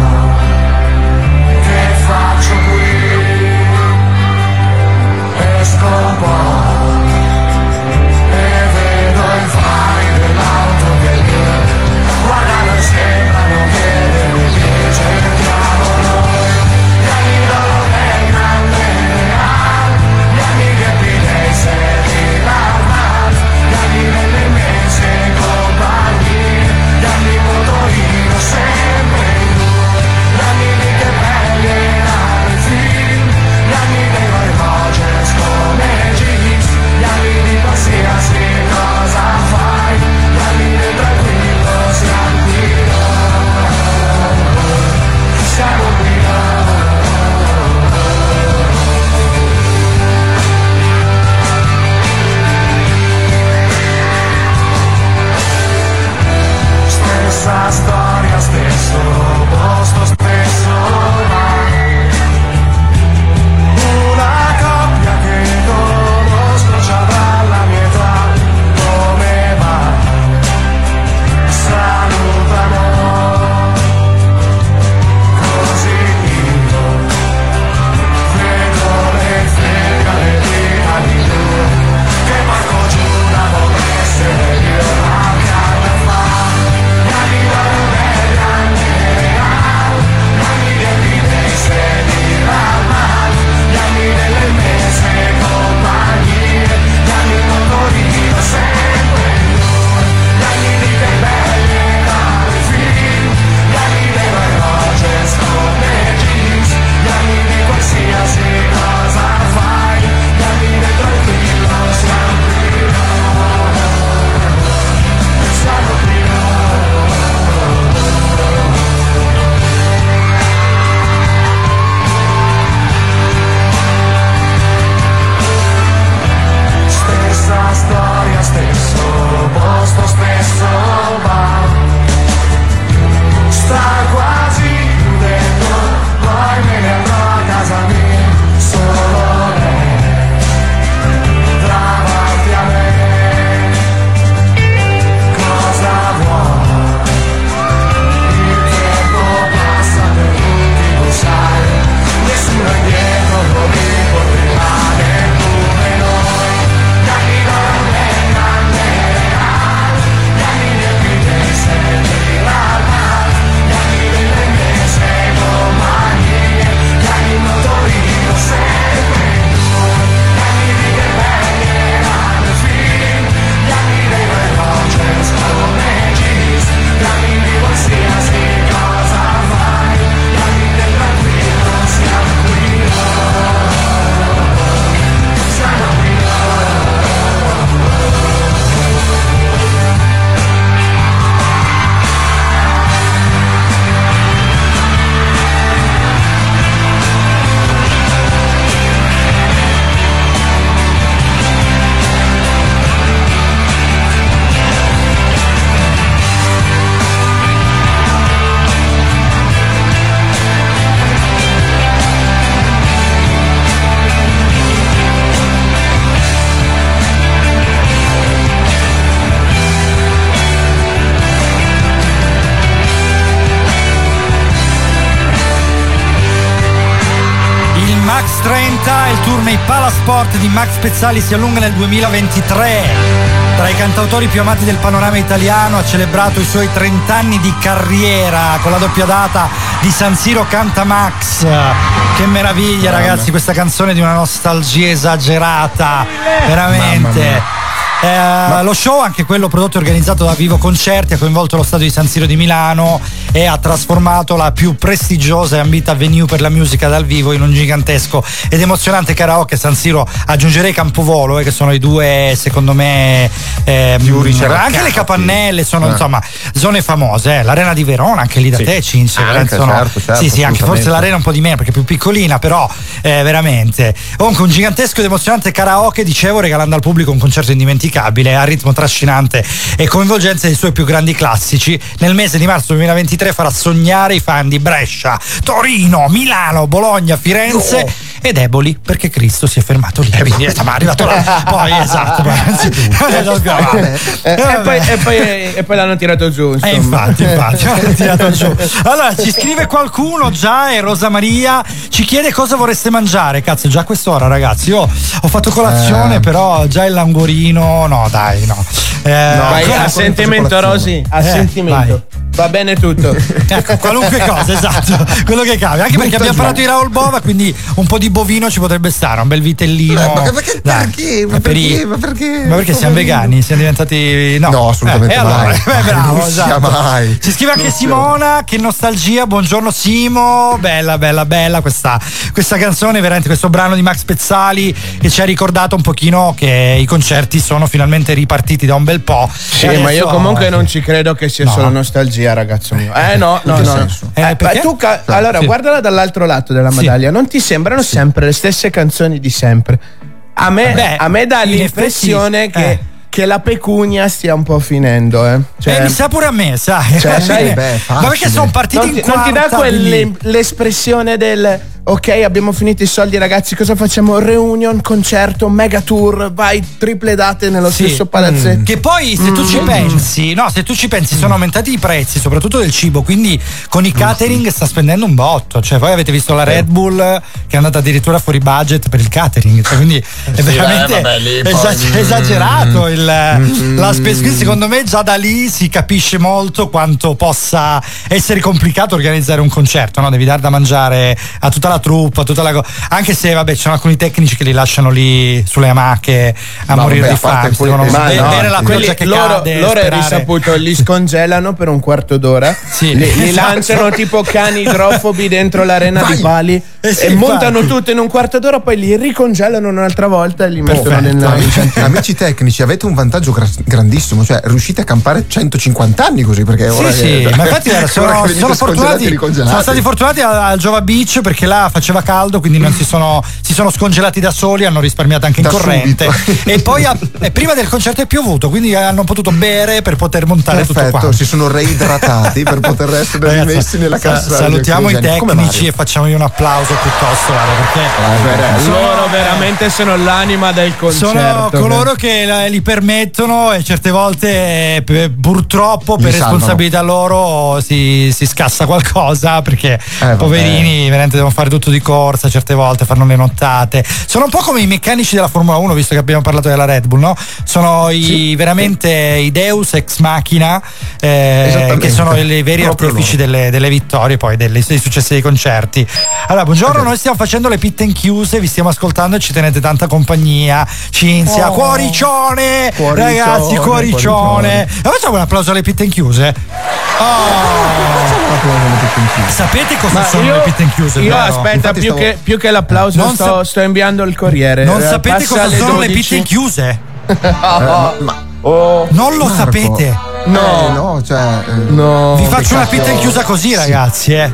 Di Max Pezzali si allunga nel 2023. Tra i cantautori più amati del panorama italiano ha celebrato i suoi 30 anni di carriera con la doppia data di San Siro Canta Max. Che meraviglia ragazzi, questa canzone di una nostalgia esagerata, veramente. Eh, lo show, anche quello prodotto e organizzato da Vivo Concerti, ha coinvolto lo stadio di San Siro di Milano e ha trasformato la più prestigiosa e ambita venue per la musica dal vivo in un gigantesco ed emozionante karaoke San Siro. Aggiungerei Campovolo, eh, che sono i due, secondo me, ehm, ricercati. anche le capannelle sono Eh. insomma zone famose. eh. L'arena di Verona, anche lì da Sì. te, Cinzia. Sono- certo, certo, sì, sì, anche forse l'arena un po' di meno perché è più piccolina, però eh, veramente. Comunque un gigantesco ed emozionante karaoke, dicevo, regalando al pubblico un concerto indimenticabile a ritmo trascinante e coinvolgenza dei suoi più grandi classici. Nel mese di marzo 2023 farà sognare i fan di Brescia, Torino, Milano, Bologna, Firenze. Ed Eboli perché Cristo si è fermato lì. Quindi, eh, ma è arrivato là. Poi esatto, ma-. Eh, e, poi, e poi- e poi l'hanno tirato giù. Eh, Insomma. infatti, infatti, l'hanno tirato giù. Allora, ci scrive qualcuno già e Rosa Maria ci chiede cosa vorreste mangiare. Cazzo, già quest'ora, ragazzi. Io ho fatto colazione, Eh. però già il languorino. No, dai, no. Eh, Vai, ancora- a sentimento, Rosy. A Eh. Va bene tutto. Ecco, qualunque cosa, esatto, quello che cambia. Anche perché abbiamo parlato di Raul Bova, quindi un po' di bovino ci potrebbe stare, un bel vitellino. Eh, ma perché- Dai, perché? Ma perché? i- Ma perché? Ma perché siamo vegani? Siamo diventati. No, No, assolutamente Eh, allora, mai. eh, bravo, Non esatto. mai. Ci scrive anche Simona, che nostalgia, buongiorno Simo, bella, bella, bella questa, questa canzone, veramente questo brano di Max Pezzali che ci ha ricordato un pochino che i concerti sono finalmente ripartiti da un bel po'. Sì, E ma io adesso- comunque non ci credo che sia No. solo nostalgia, ragazzo mio. Eh no, no, no. Eh, Eh, tu allora, Sì. guardala dall'altro lato della Sì. medaglia. Non ti sembrano sempre le stesse canzoni di sempre? A me, Beh, a me dà l'impressione effetti, che, eh. Che la pecunia stia un po' finendo, eh. Cioè, Eh, mi sa pure a me, sai. Cioè, sai, beh, ma perché sono partiti non ti, in non ti dà quarta, quelle- quindi- l'espressione del ok abbiamo finito i soldi ragazzi cosa facciamo reunion concerto mega tour vai triple date nello Sì. stesso palazzetto Che poi se tu ci pensi, no, se tu ci pensi, sono aumentati i prezzi, soprattutto del cibo, quindi con i catering sta spendendo un botto. Cioè, voi avete visto la Red Bull che è andata addirittura fuori budget per il catering. Cioè, quindi è veramente eh, vabbè, lì poi- esag- esagerato il, la spesa. Quindi secondo me già da lì si capisce molto quanto possa essere complicato organizzare un concerto, no? Devi dar da mangiare a tutta la truppa, a tutta la co- anche se vabbè ci sono alcuni tecnici che li lasciano lì sulle amache a Ma morire vabbè, di fame, quelli- devono be- no, la Quelli- che loro, cade, loro è risaputo, li scongelano per un quarto d'ora, Sì. li, li Esatto. lanciano tipo cani idrofobi dentro l'arena Vai. di pali Eh sì, e montano tutto in un quarto d'ora, poi li ricongelano un'altra volta e li mettono Perfetto. nella. Amici, amici tecnici, avete un vantaggio gra- grandissimo, cioè riuscite a campare 150 anni così perché ora Sì, che- sì, ma infatti ora sono, sono fortunati, sono stati fortunati al, al Giova Beach perché là faceva caldo, quindi non si sono, si sono scongelati da soli, hanno risparmiato anche in Da corrente. E poi a- e prima del concerto è piovuto, quindi hanno potuto bere per poter montare tutto Perfetto, quanto. si sono reidratati per poter essere Ragazzi, rimessi nella sa- cassa. salutiamo i tecnici e facciamogli un applauso piuttosto, guarda, perché sono- Loro veramente sono l'anima del concerto. Sono coloro che la- li permettono e certe volte eh, purtroppo per salvano. responsabilità loro si, si scassa qualcosa perché Eh, poverini veramente devono fare tutto di corsa certe volte fanno le nottate. Sono un po' come i meccanici della Formula 1 visto che abbiamo parlato della Red Bull no? sono i, veramente i Deus ex machina eh, che sono i veri Proprio artefici delle, delle vittorie poi delle- dei successi dei concerti. Allora buongiorno noi stiamo facendo le pitte chiuse vi stiamo ascoltando e ci tenete tanta compagnia. Cinzia Oh. cuoricione Cuoricione, ragazzi cuoricione cuoricione. e facciamo un applauso alle pitte chiuse Oh. sapete cosa Ma sono io, le pitte chiuse io vero? aspetta, più, stavo- che, più che l'applauso, Non sto, sa- sto inviando il corriere. non sapete cosa sono le 12. pitte chiuse ma, ma- Oh, non lo Marco. sapete no, eh, no, cioè. eh, no. vi faccio una pitta chiusa così ragazzi eh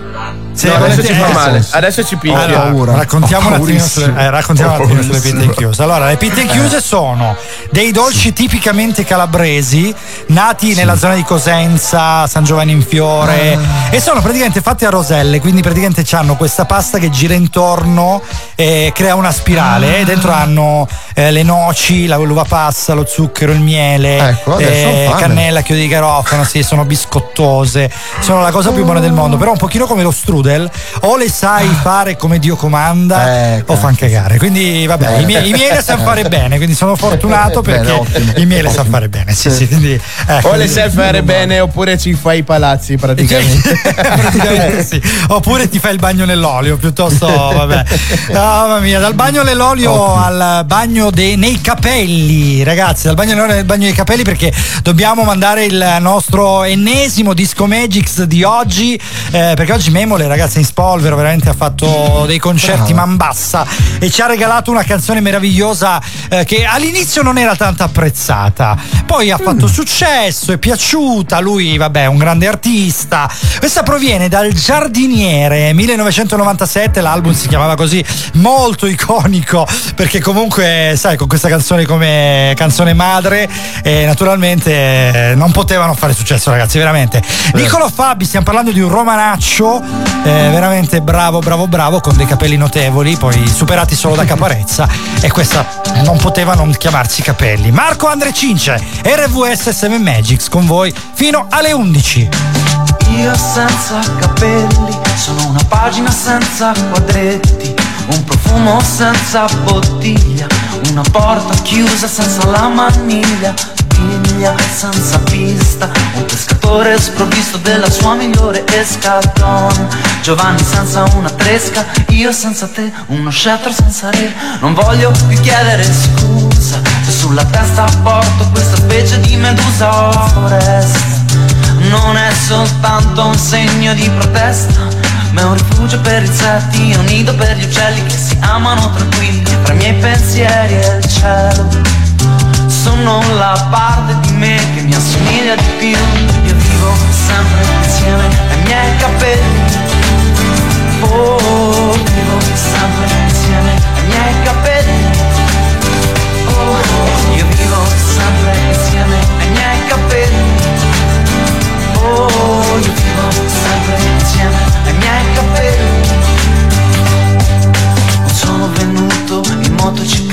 Se No, adesso ci fa eh, male. senso. Adesso ci picchia. Allora, paura. raccontiamo un attimo, sulle, eh, raccontiamo attimo sulle pitte chiuse. Allora, le pitte chiuse sono dei dolci tipicamente calabresi, nati nella zona di Cosenza, San Giovanni in Fiore, e sono praticamente fatti a roselle, quindi praticamente hanno questa pasta che gira intorno e crea una spirale. e dentro hanno eh, le noci, la- l'uva passa, lo zucchero, il miele, Ecco, eh, cannella, chiodi di garofano, sì, sono biscottose, sono la cosa più buona del mondo, però un pochino come lo strudel o le sai fare come Dio comanda o fan cagare. Quindi vabbè, Eh. i, miei, i miei le sanno fare bene, quindi sono fortunato Bene, perché ottimo, i miei le sanno fare bene. Sì, sì, quindi, ecco. o le sai fare bene oppure ci fai i palazzi praticamente. Praticamente sì. Oppure ti fai il bagno nell'olio, piuttosto, vabbè. Ah, Mamma mia, dal bagno nell'olio al bagno dei- nei capelli, ragazzi, dal bagno nell'olio al bagno dei capelli perché dobbiamo mandare il nostro ennesimo disco Magix di oggi, eh, perché oggi Memole, ragazzi, in spolvero, veramente ha fatto dei concerti mambassa e ci ha regalato una canzone meravigliosa eh, che all'inizio non era tanto apprezzata, poi ha fatto successo, è piaciuta, lui vabbè è un grande artista. Questa proviene dal Giardiniere 1997, l'album si chiamava così, molto iconico perché comunque sai con questa canzone come canzone madre eh, naturalmente eh, non potevano fare successo ragazzi, veramente. Niccolo Fabi, stiamo parlando di un romanaccio eh, veramente bravo, bravo, bravo con dei capelli notevoli, poi superati solo da Caparezza e questa non poteva non chiamarsi capelli. Marco Andre Cince, RVS 7 Magics con voi fino alle 11. Io senza capelli, sono una pagina senza quadretti, un profumo senza bottiglia, una porta chiusa senza la maniglia, piglia senza pista, un pescatore sprovvisto della sua migliore escaton, Giovanni senza una tresca, io senza te, uno scettro senza re, non voglio più chiedere scusa, se sulla testa porto questa specie di medusa o foresta. Non è soltanto un segno di protesta, ma è un rifugio per insetti, è un nido per gli uccelli che si amano tranquilli tra i miei pensieri e il cielo. Sono la parte di me che mi assomiglia di più, io vivo sempre insieme ai miei capelli. Oh, vivo sempre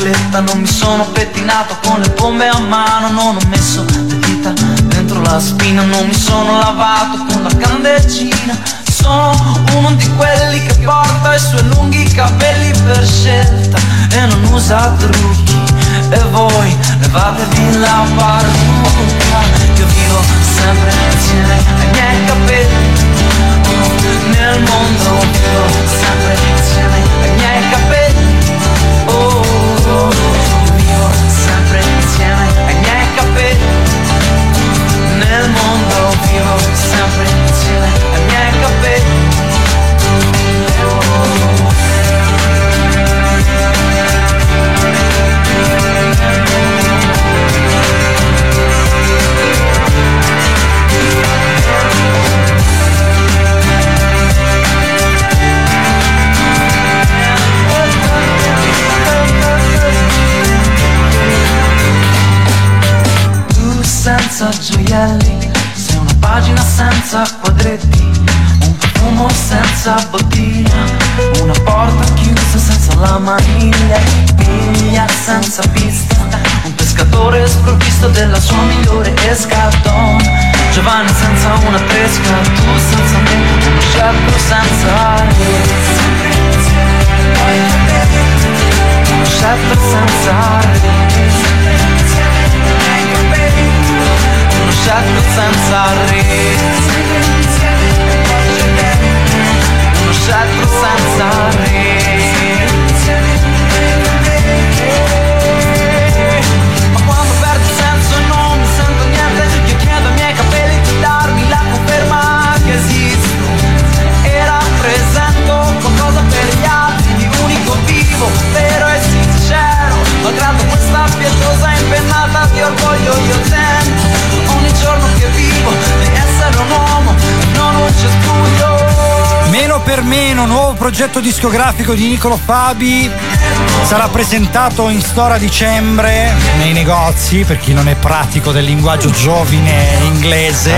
motocicletta, non mi sono pettinato con le bombe a mano, non ho messo le dita dentro la spina, non mi sono lavato con la candeggina. Sono uno di quelli che porta i suoi lunghi capelli per scelta e non usa trucchi. E voi levatevi la parrucca, io vivo sempre insieme ai miei capelli. Nel mondo vivo sempre insieme ai miei capelli. Senza gioielli, sei una pagina senza quadretti, un profumo senza bottiglia, una porta chiusa senza la maniglia, piglia senza pista, un pescatore sprovvisto della sua migliore escaton. Giovanni senza una tresca, tu senza me, uno scettro senza re. Uno scettro senza re. Scettro senza re uno scettro senza re ma quando perdo il senso non mi sento niente io chiedo ai miei capelli di darmi la conferma che esisto. E rappresento qualcosa per gli altri di unico vivo vero e sincero malgrado questa pietosa impennata di orgoglio io tento per meno, nuovo progetto discografico di Nicolo Fabi. Sarà presentato in store a dicembre nei negozi per chi non è pratico del linguaggio giovine inglese.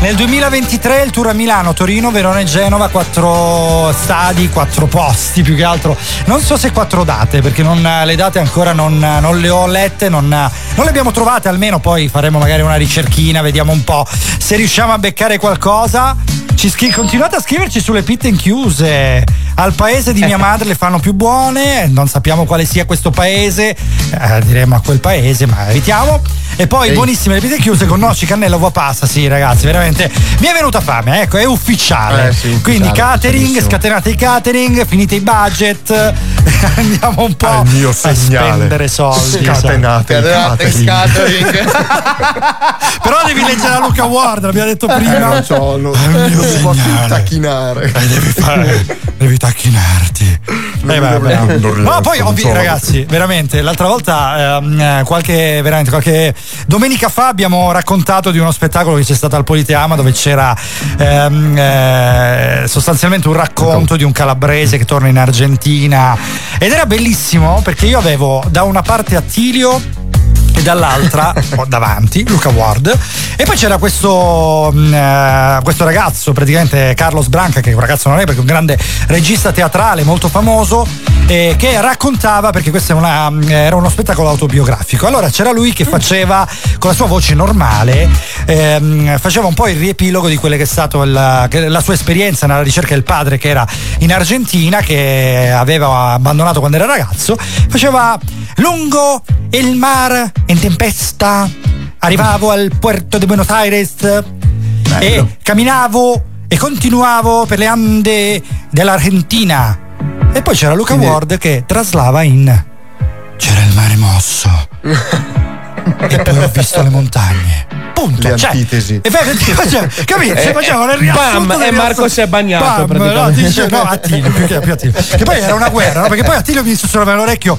Nel 2023 il tour a Milano, Torino, Verona e Genova, quattro stadi, quattro posti più che altro. Non so se quattro date perché non- le date ancora non, non le ho lette, non, non le abbiamo trovate, almeno poi faremo magari una ricerchina, vediamo un po' se riusciamo a beccare qualcosa. Ci scri- continuate a scriverci sulle pitte inchiuse. Al paese di mia madre le fanno più buone, non sappiamo quale sia questo paese, eh, diremo a quel paese, ma evitiamo. E poi Ehi. buonissime le pitte chiuse con noci, cannella, uova passa. Sì, ragazzi, veramente mi è venuta fame, ecco, è ufficiale. Eh, sì, Quindi ufficiale, catering, scatenate i catering, finite i budget, andiamo un po' Al mio a spendere soldi. Scatenate il Catenate, catering. catering. Però devi leggere la Luca Ward, l'abbiamo detto Eh, prima. non so, non, Al mio non si può più segnale. tacchinare. Eh, devi fare, devi tacchinarti. Eh, non- non No, poi ovvi- ragazzi, veramente, l'altra volta, ehm, eh, qualche, veramente, qualche domenica fa abbiamo raccontato di uno spettacolo che c'è stato al Politeama dove c'era ehm, eh, sostanzialmente un racconto di un calabrese che torna in Argentina. Ed era bellissimo perché io avevo da una parte Attilio dall'altra davanti Luca Ward. E poi c'era questo, mh, eh, questo ragazzo praticamente Carlos Branca che un ragazzo non è perché è un grande regista teatrale molto famoso eh, che raccontava perché questo è una- mh, era uno spettacolo autobiografico. Allora c'era lui che faceva con la sua voce normale ehm, faceva un po' il riepilogo di quella che è stata la, la sua esperienza nella ricerca del padre che era in Argentina che aveva abbandonato quando era ragazzo. Faceva lungo il mar in tempesta arrivavo al puerto di Buenos Aires e camminavo e continuavo per le ande dell'Argentina e poi c'era Luca Ward che traslava in c'era il mare mosso e poi ho visto le montagne punto Le cioè, antitesi. e cioè, capito? Eh, facevano il riassunto bam, e Marco si è bagnato, Bam, no, dice, no, Attilio, più che, più Attilio. Che poi era una guerra, no? Perché poi Attilio mi sussurrava nell'orecchio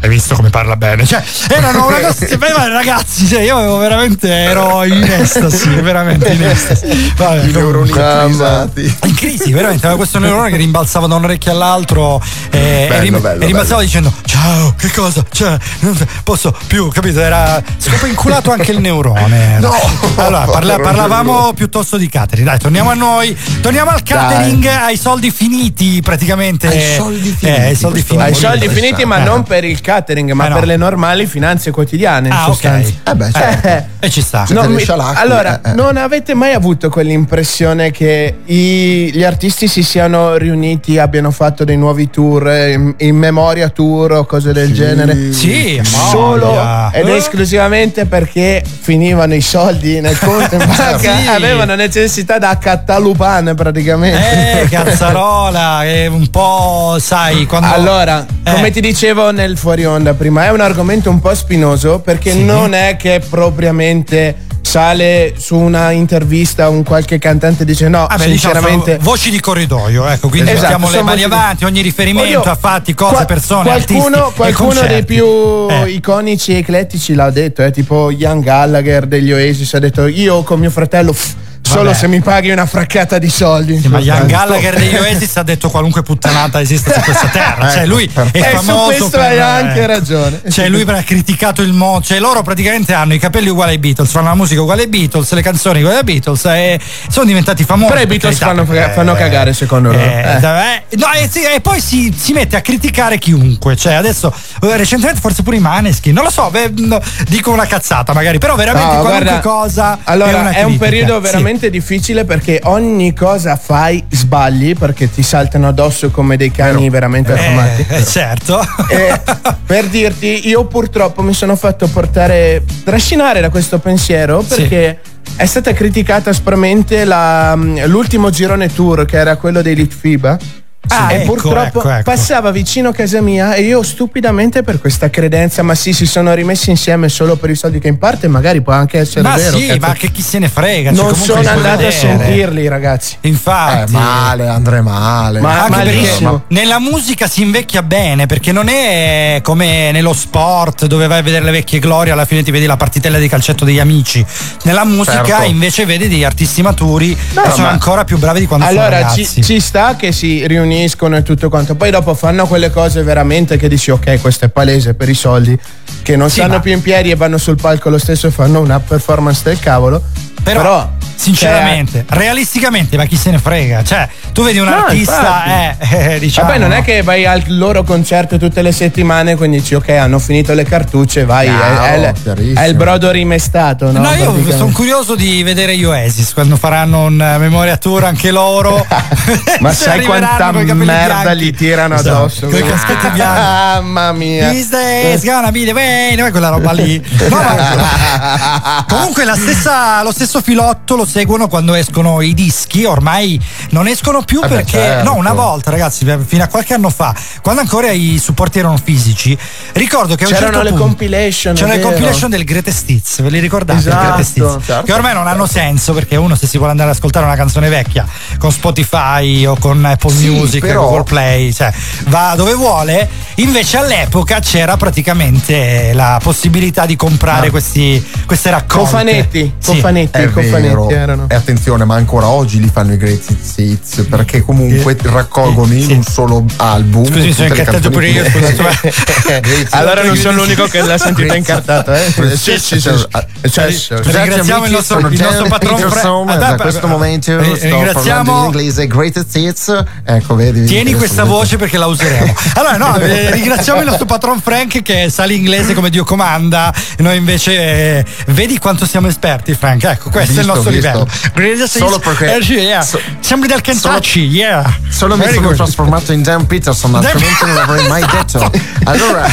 hai visto come parla bene? Cioè, erano una cosa, ragazzi, cioè, io avevo veramente, ero in estasi, veramente in estasi. Vabbè, I neuroni crisiati. in crisi, veramente, aveva questo neurone che rimbalzava da un orecchio all'altro e, Bello, e rim- bello, e rimbalzava dicendo ciao, che cosa? Cioè, non posso più, capito? Era scopinculato anche il neurone. No! Allora, parla- parlavamo piuttosto di catering. Dai, torniamo a noi. Torniamo al catering, ai soldi finiti praticamente. Ai soldi Eh, ai finiti, soldi finiti. Ai soldi finiti, ma Eh. non per il catering, ma Eh, no. per le normali finanze quotidiane. in Ah, ok. Eh beh, certo. Eh, E ci sta. No, mi- scialacqui, allora, eh, eh. non avete mai avuto quell'impressione che i- gli artisti si siano riuniti, abbiano fatto dei nuovi tour, eh, in, in memoria tour o cose del genere? Sì, Solo voglia. ed Eh? esclusivamente perché finivano i soldi nel conto in banca, Sì. avevano necessità da catalupane praticamente. Eh, cazzarola, è un po', sai, quando... Allora, Eh. come ti dicevo nel fuori onda prima, è un argomento un po' spinoso perché Sì. non è che propriamente sale su una intervista un qualche cantante dice no, Vabbè, diciamo, sinceramente sono voci di corridoio, ecco, quindi Esatto, mettiamo le mani avanti, ogni riferimento Oddio, a fatti, cose, qua- persone, qualcuno, artisti qualcuno dei più Eh. iconici e eclettici l'ha detto, eh, tipo Ian Gallagher degli Oasis ha detto io con mio fratello pff, solo Vabbè. se mi paghi una fraccata di soldi. Sì, ma Ian. Gallagher degli Oasis ha detto qualunque puttanata esiste su questa terra. Cioè, Ecco, lui è E su questo per, hai anche eh, ragione. Cioè, lui ha criticato il mondo. Cioè, loro praticamente hanno i capelli uguali ai Beatles, fanno la musica uguale ai Beatles, le canzoni uguali ai Beatles e sono diventati famosi. Però i Beatles fanno- perché- fanno cagare, secondo loro. Eh, Eh. eh, no, e, sì, e poi si, si mette a criticare chiunque. Cioè, adesso, eh, recentemente, forse pure i Maneschi. Non lo so, beh, dico una cazzata magari, però veramente No, qualunque guarda, cosa. Allora, una è, un periodo Sì. Veramente difficile perché ogni cosa fai sbagli perché ti saltano addosso come dei cani veramente affamati. Eh, eh, certo. E per dirti, io purtroppo mi sono fatto portare, trascinare da questo pensiero Sì. perché è stata criticata aspramente la- l'ultimo girone tour che era quello dei Litfiba. Ah, e ecco, purtroppo ecco, ecco. passava vicino a casa mia e io stupidamente per questa credenza, ma sì, si sono rimessi insieme solo per i soldi che in parte magari può anche essere Ma vero. sì, cazzo. ma che chi se ne frega. cioè, non comunque sono andato a sentirli, ragazzi. Infatti. Eh, male, Andre, male. Ma- malissimo. nella musica si invecchia bene perché non è come nello sport dove vai a vedere le vecchie glorie alla fine ti vedi la partitella di calcetto degli amici nella musica Certo. invece vedi degli artisti maturi No, che sono ma- ancora più bravi di quando sono Allora ragazzi ci, ci sta che si riuniscono e tutto quanto, poi dopo fanno quelle cose veramente che dici ok questo è palese per i soldi, che non Sì, stanno ma- più in piedi e vanno sul palco lo stesso e fanno una performance del cavolo. Però, Però, sinceramente, realisticamente, ma chi se ne frega? Cioè, tu vedi un No, artista, eh, eh, diciamo. Vabbè, non è che vai al loro concerto tutte le settimane, quindi dici ok, hanno finito le cartucce, vai. No, è, è- chiarissimo. è il brodo rimestato, no? No, io sono curioso di vedere gli Oasis quando faranno un eh, memoria tour anche loro. Ma sai quanta merda bianchi. gli tirano Esatto, addosso? Coi caschetti bianchi. Mamma mia. These days gonna be the way, quella roba lì. No, ma- comunque la stessa- lo stesso filotto lo seguono quando escono i dischi, ormai non escono più Eh perché certo. no, una volta ragazzi, fino a qualche anno fa, quando ancora i supporti erano fisici, ricordo che C'erano certo le punto compilation, c'erano le compilation del Greatest Hits, ve li ricordate? Esatto, Hits? certo. che ormai non hanno senso perché uno se si vuole andare ad ascoltare una canzone vecchia con Spotify o con Apple Sì, Music, però- Google Play, cioè va dove vuole. Invece all'epoca c'era praticamente la possibilità di comprare Ma- questi, queste raccolte. Cofanetti, Sì. cofanetti, È vero. erano. E attenzione, ma ancora oggi li fanno i Greatest Hits perché comunque raccolgono in un solo album. Scusi, sono incartato pure io, più- scusa. Greatest- Allora non sono l'unico che l'ha sentita incartato, eh? Sì, sì, sì. Cioè, Scusate, Ringraziamo il amici, nostro- il nostro patron Fre- Peterson, Ah, da questo eh, momento eh, ringraziamo- in inglese Greatest Hits. Ecco, vedi. Tieni questa voce perché la useremo. Allora, no, eh, ringraziamo il nostro patron Frank che sa l'inglese come Dio comanda. Noi invece eh, vedi quanto siamo esperti, Frank. Ecco, questo è il Visto, nostro visto. livello. Greatest Solo perché- eh, sì, yeah. so- Sembri del Kentucky, yeah. Solo mi Very sono good. trasformato in Dan Peterson, altrimenti non l'avrei mai detto. Allora,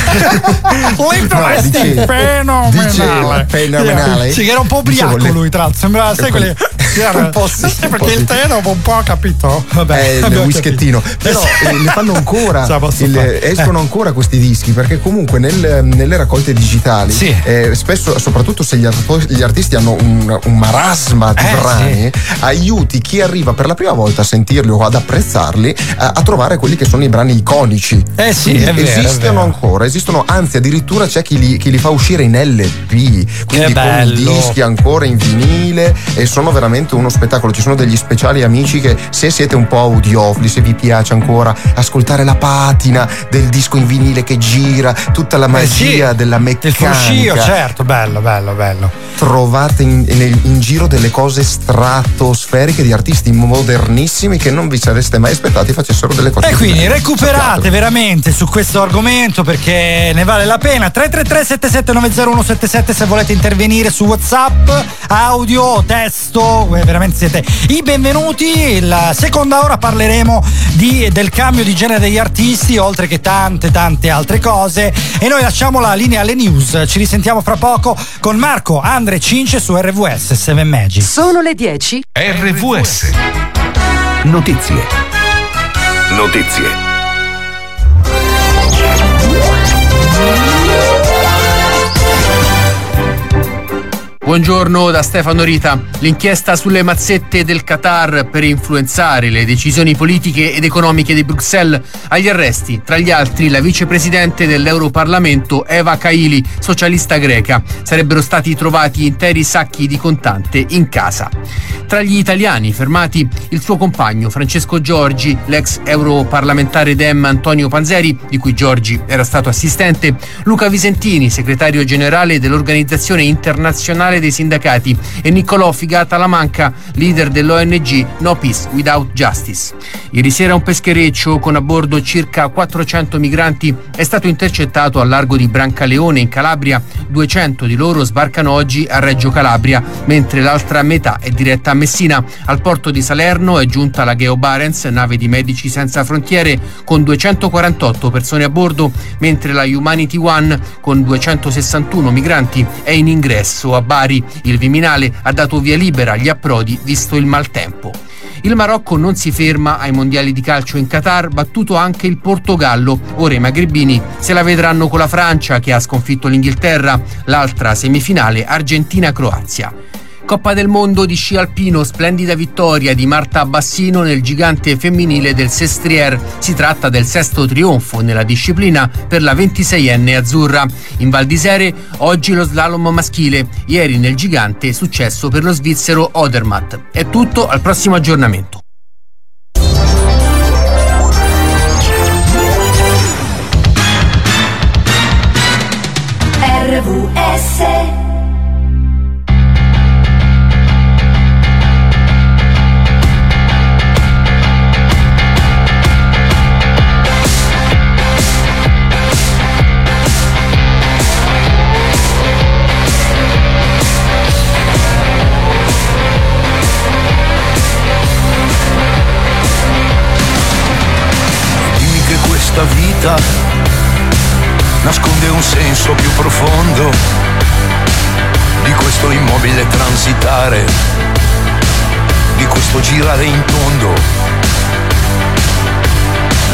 L'interesse dicevo- fenomenale. dicevo, fenomenale. Sì, che era un po' ubriaco Dicevo, lui, tra l'altro. Sembrava, sai, quelli. Un po' sì, sì, perché il sì. tè dopo un po' ha capito. Vabbè, è il whischettino. capito. Però eh, le fanno ancora, il- escono Eh. ancora questi dischi perché comunque nel- nelle raccolte digitali, Sì. eh, spesso, soprattutto se gli, gli artisti hanno un, un marasma di Eh, brani, aiuti chi arriva per la prima volta a sentirli o ad apprezzarli a, a trovare quelli che sono i brani iconici. Eh sì, vero, esistono ancora, esistono, anzi addirittura c'è chi li, chi li fa uscire in LP, quindi con i dischi ancora in vinile e sono veramente uno spettacolo. Ci sono degli speciali amici che se siete un po' audiofili, se vi piace ancora ascoltare la patina del disco in vinile che gira, tutta la Eh sì, magia della Il meccanica. fruscio, certo, bello, bello, bello. Trovate in, in- in giro delle cose stratosferiche di artisti modernissimi che non vi sareste mai aspettati facessero delle cose E quindi recuperate veramente su questo argomento perché ne vale la pena. 333 7790 se volete intervenire su WhatsApp, audio testo, eh, veramente siete i benvenuti. La seconda ora parleremo di- del cambio di genere degli artisti, oltre che tante tante altre cose. E noi lasciamo la linea alle news. Ci risentiamo fra poco con Marco, Andre Cince su RVS 7 Magic. Sono le 10. RVS. Notizie. Notizie. Buongiorno da Stefano Rita. L'inchiesta sulle mazzette del Qatar per influenzare le decisioni politiche ed economiche di Bruxelles agli arresti, tra gli altri la vicepresidente dell'Europarlamento Eva Kaili, socialista greca. Sarebbero stati trovati interi sacchi di contante in casa. Tra gli italiani fermati il suo compagno Francesco Giorgi, l'ex europarlamentare Dem Antonio Panzeri, di cui Giorgi era stato assistente, Luca Visentini, segretario generale dell'Organizzazione Internazionale dei Sindacati, e Niccolò Figata Lamanca, leader dell'ONG No Peace Without Justice. Ieri sera un peschereccio con a bordo circa 400 migranti è stato intercettato al largo di Brancaleone in Calabria. 200 di loro sbarcano oggi a Reggio Calabria, mentre l'altra metà è diretta a Messina. Al porto di Salerno è giunta la Geo Barents, nave di Medici Senza Frontiere, con 248 persone a bordo, mentre la Humanity One, con 261 migranti, è in ingresso a Bari. Il Viminale ha dato via libera agli approdi visto il maltempo. Il Marocco non si ferma ai mondiali di calcio in Qatar, battuto anche il Portogallo. Ora i magrebini se la vedranno con la Francia che ha sconfitto l'Inghilterra, l'altra semifinale Argentina-Croazia. Coppa del mondo di sci alpino, splendida vittoria di Marta Bassino nel gigante femminile del Sestriere. Si tratta del sesto trionfo nella disciplina per la 26enne azzurra. In Val d'Isere oggi lo slalom maschile, ieri nel gigante successo per lo svizzero Odermatt. È tutto, al prossimo aggiornamento. RVS senso più profondo di questo immobile transitare, di questo girare in tondo.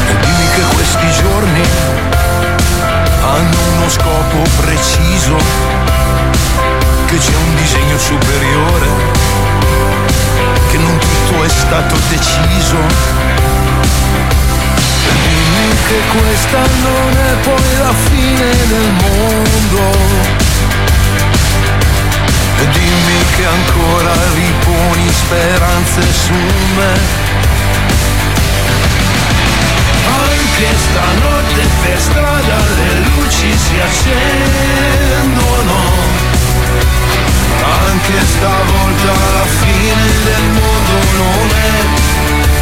E dimmi che questi giorni hanno uno scopo preciso, che c'è un disegno superiore, che non tutto è stato deciso. Che questa non è poi la fine del mondo. E dimmi che ancora riponi speranze su me. Anche stanotte per strada le luci si accendono. Anche stavolta la fine del mondo non è.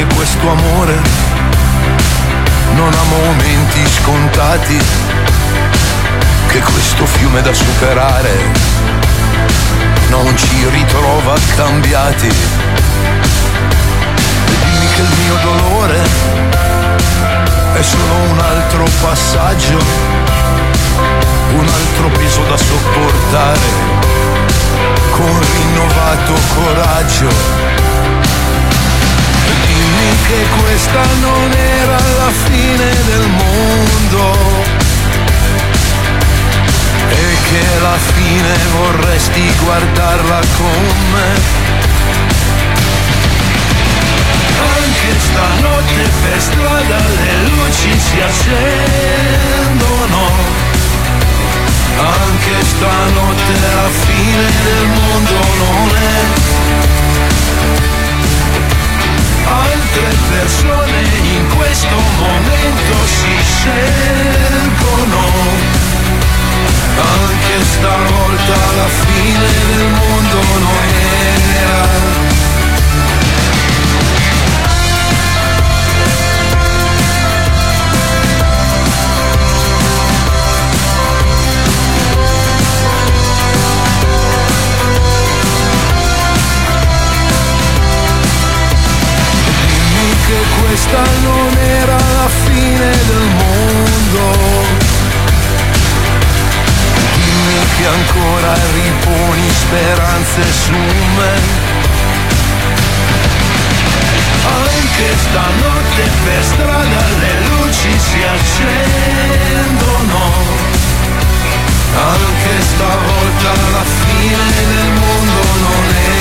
Che questo amore non ha momenti scontati, che questo fiume da superare non ci ritrova cambiati. E dimmi che il mio dolore è solo un altro passaggio, un altro peso da sopportare, con rinnovato coraggio. Dimmi che questa non era la fine del mondo e che la fine vorresti guardarla con me. Anche stanotte per strada le luci si accendono. Anche stanotte la fine del mondo non è. Altre persone in questo momento si scelgono. Anche stavolta la fine del mondo non era. Questa non era la fine del mondo. Dimmi che ancora riponi speranze su me. Anche stanotte per strada le luci si accendono. Anche stavolta la fine del mondo non era.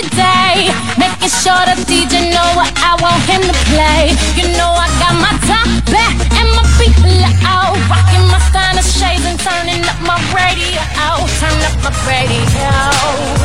Every day, making sure the DJ know what I want him to play. You know I got my top back and my feet low, rocking my stunner shades and turning up my radio. Turn up my radio.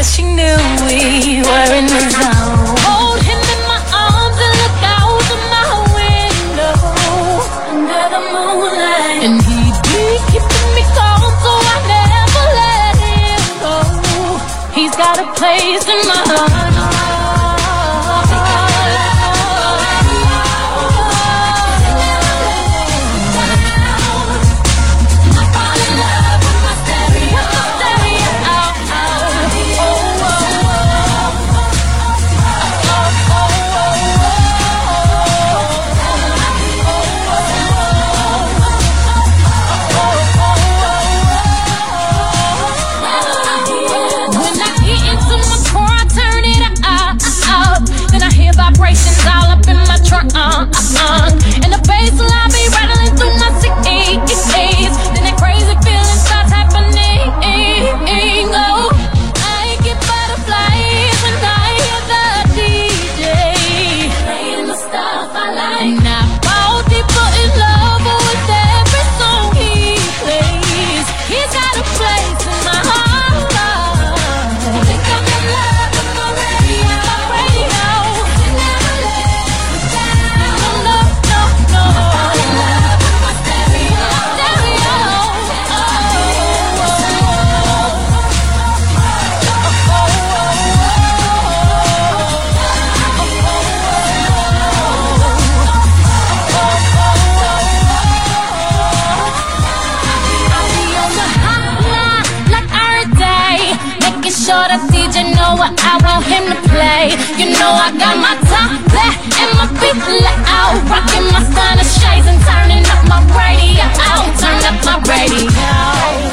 Cause she knew we were in the zone. Play. You know I got my top back and my feet out. Rocking my shades and turning up my radio. Turn up my radio.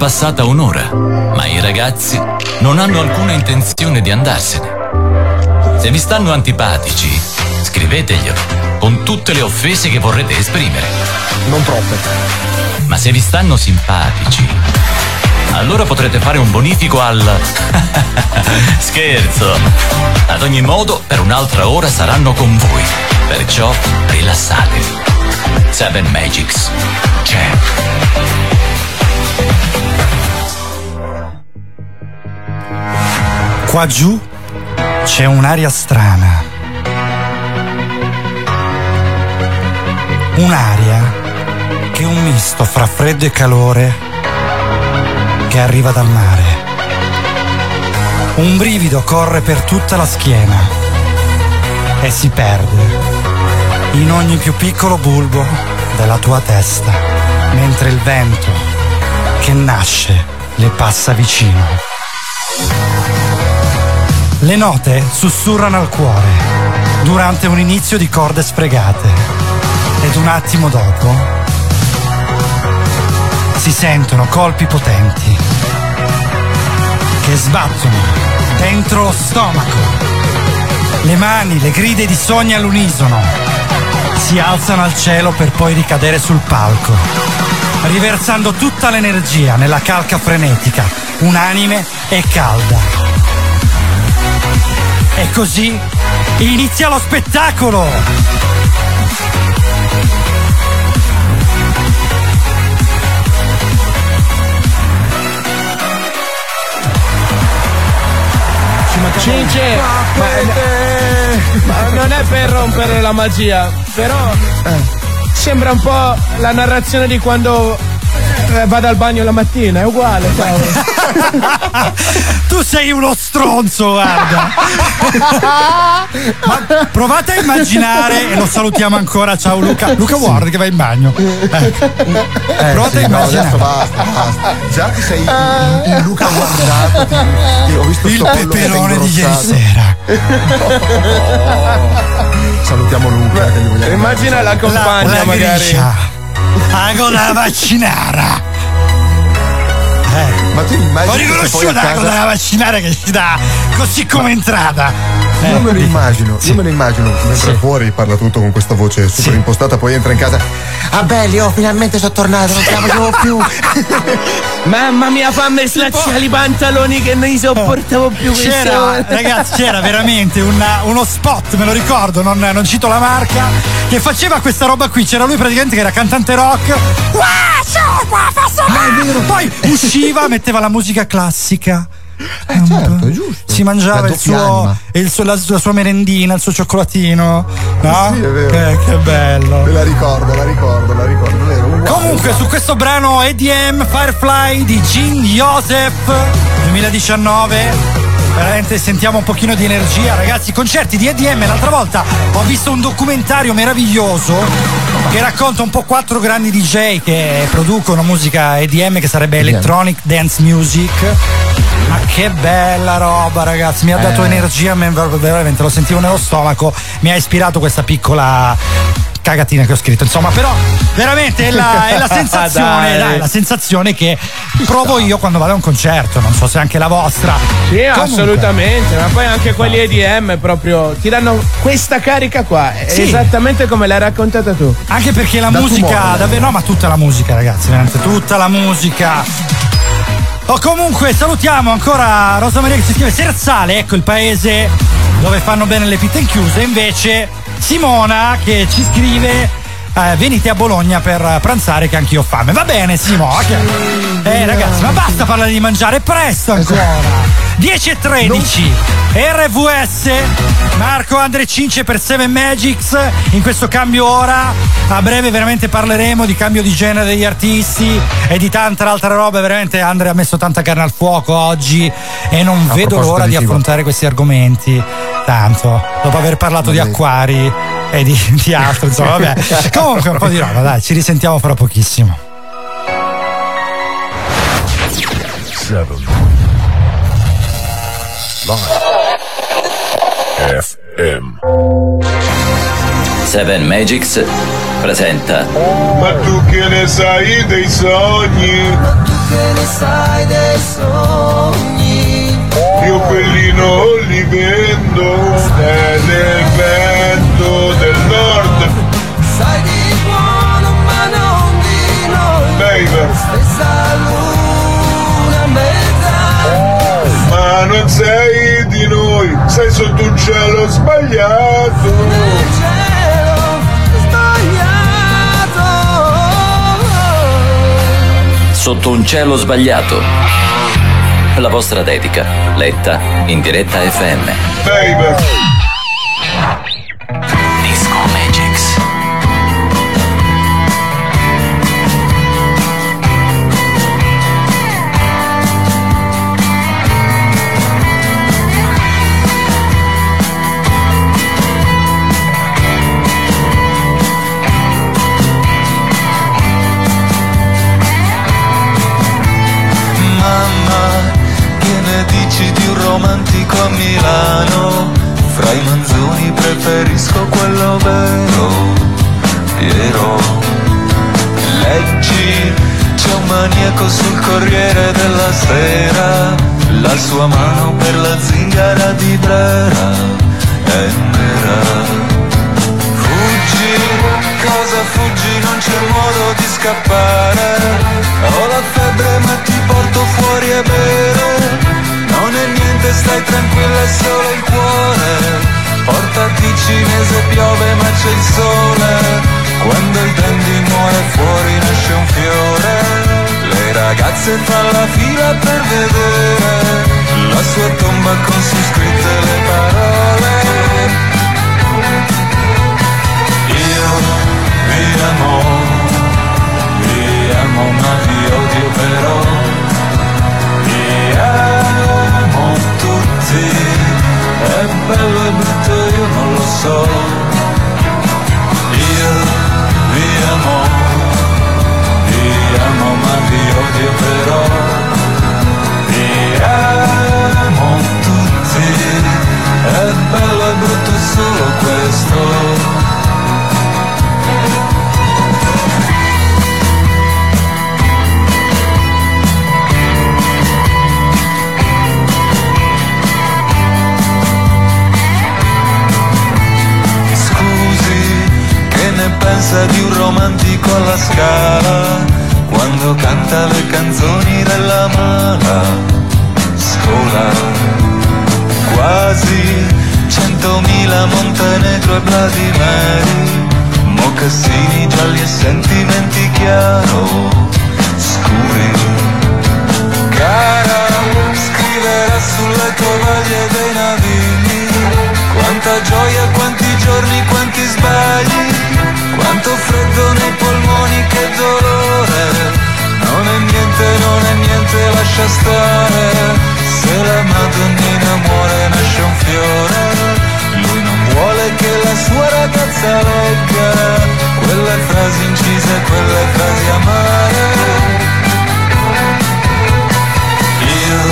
Passata un'ora, ma i ragazzi non hanno alcuna intenzione di andarsene. Se vi stanno antipatici, scriveteglielo con tutte le offese che vorrete esprimere. Non troppe. Ma se vi stanno simpatici, allora potrete fare un bonifico al... Scherzo! Ad ogni modo, per un'altra ora saranno con voi. Perciò rilassatevi. Seven Magics c'è. Qua giù c'è un'aria strana. Un'aria che è un misto fra freddo e calore che arriva dal mare. Un brivido corre per tutta la schiena e si perde in ogni più piccolo bulbo della tua testa, mentre il vento che nasce le passa vicino. Le note sussurrano al cuore durante un inizio di corde sfregate ed un attimo dopo si sentono colpi potenti che sbattono dentro lo stomaco. Le mani, le grida di sogni all'unisono si alzano al cielo per poi ricadere sul palco, riversando tutta l'energia nella calca frenetica, unanime e calda. E così inizia lo spettacolo! Cince, ma, ma non è per rompere la magia, però sembra un po' la narrazione di quando eh, vado al bagno la mattina, è uguale, cavolo. tu sei uno stronzo, guarda. Ma provate a immaginare, e lo salutiamo ancora, ciao Luca. Luca Ward che va in bagno. Eh, provate sì, a no, immaginare. adesso basta, basta. Già ti sei in, in Luca guardato. Ti, ti- ho visto Il che peperone di ieri ingrossato. Salutiamo Luca. Che Immagina la compagna la magari. gricia. Ago da vaccinara. Eh. Ma tu immagini Ho riconosciuta la cosa da vaccinare che si dà così come entrata. Io me lo Eh, immagino, sì. io me lo immagino, mentre fuori parla tutto con questa voce super impostata, poi entra in casa. Ah belli, oh, finalmente sono tornato, non ce la facevo più. Mamma mia, fammi slacciare i pantaloni che non li sopportavo più. C'era, ragazzi, c'era veramente una- uno spot, me lo ricordo, non, non cito la marca, che faceva questa roba qui. C'era lui praticamente che era cantante rock. Qua, passa bene. Poi usciva, metteva la musica classica. Eh certo, è giusto. Si mangiava il suo, il suo- la, la sua merendina, il suo cioccolatino. No? Sì, è vero. Eh, che bello. Me la ricordo, la ricordo, la ricordo, vero? Uguale, Comunque su questo brano EDM Firefly di Gene Joseph 2019 Veramente sentiamo un pochino di energia, ragazzi. Concerti di EDM. L'altra volta ho visto un documentario meraviglioso che racconta un po' quattro grandi DJ che producono musica EDM, che sarebbe Electronic Dance Music. Ma che bella roba, ragazzi! Mi ha dato Eh. energia, me- veramente lo sentivo nello stomaco. Mi ha ispirato questa piccola cagatina che ho scritto. Insomma, però veramente è la, è la sensazione, Dai. dai, la sensazione che provo io quando vado a un concerto. Non so se anche la vostra. Sì, Comunque, assolutamente, ma poi anche quelli EDM proprio ti danno questa carica qua, Sì. esattamente come l'hai raccontata tu. Anche perché la Da musica, tumore. davvero, no, ma tutta la musica, ragazzi, veramente tutta la musica. O comunque salutiamo ancora Rosa Maria che ci scrive Serzale, ecco il paese dove fanno bene le pitten chiuse. Invece Simona che ci scrive eh, venite a Bologna per pranzare che anch'io ho fame. Va bene, Simo. ok. Eh, ragazzi, ma basta parlare di mangiare, è presto ancora. 10 e 13. RVS, Marco Andre Cince per Seven Magics. In questo cambio ora, a breve veramente parleremo di cambio di genere degli artisti e di tanta altra roba. Veramente Andre ha messo tanta carne al fuoco oggi e non A vedo l'ora di affrontare questi argomenti. Tanto, dopo aver parlato di acquari e di, di altro, insomma, vabbè. Comunque un po' di roba, dai, ci risentiamo fra pochissimo. Seven. FM. Seven Magics presenta Ma tu che ne sai dei sogni? Ma tu che ne sai dei sogni? Io quelli non li vendo, è del vento del nord. Sai di buono ma non di noi Baby. Stessa luna metà Ma non sei di noi, sei sotto un cielo sbagliato. Nel cielo sbagliato Sotto un cielo sbagliato. La vostra dedica, letta in diretta FM. Baby. Maniaco sul Corriere della Sera, la sua mano per la zingara di Brera è nera. Fuggi, cosa fuggi? Non c'è modo di scappare. Ho la febbre ma ti porto fuori a bere. Non è niente, stai tranquilla, è solo il cuore. Portati cinese, piove ma c'è il sole. Quando il dandy muore fuori nasce un fiore. Ragazze fanno la fila per vedere la sua tomba con su scritte le parole. Io vi amo, vi amo ma vi odio però, vi amo tutti, è bello e brutto io non lo so, io vi amo, vi amo odio però, vi amo tutti, è bello e brutto solo questo. Pensa di un romantico alla scala quando canta le canzoni della mala scuola? Quasi centomila Montenegro e Vladimiri, mocassini gialli e sentimenti chiaro scuri. Cara, scriverà sulle tovaglie dei niente, lascia stare. Se la Madonnina muore nasce un fiore. Lui non vuole che la sua ragazza legga quelle frasi incise, quelle frasi amare. Io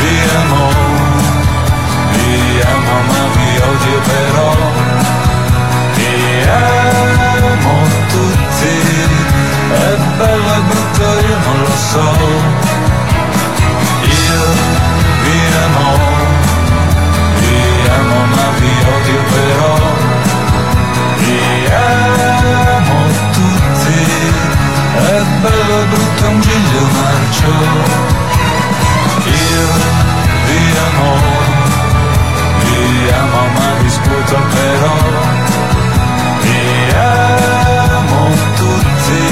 vi amo, vi amo ma vi odio però, vi amo tutti, è bello e io non lo so, braccio io vi amo vi amo ma discuto però. Vi amo tutti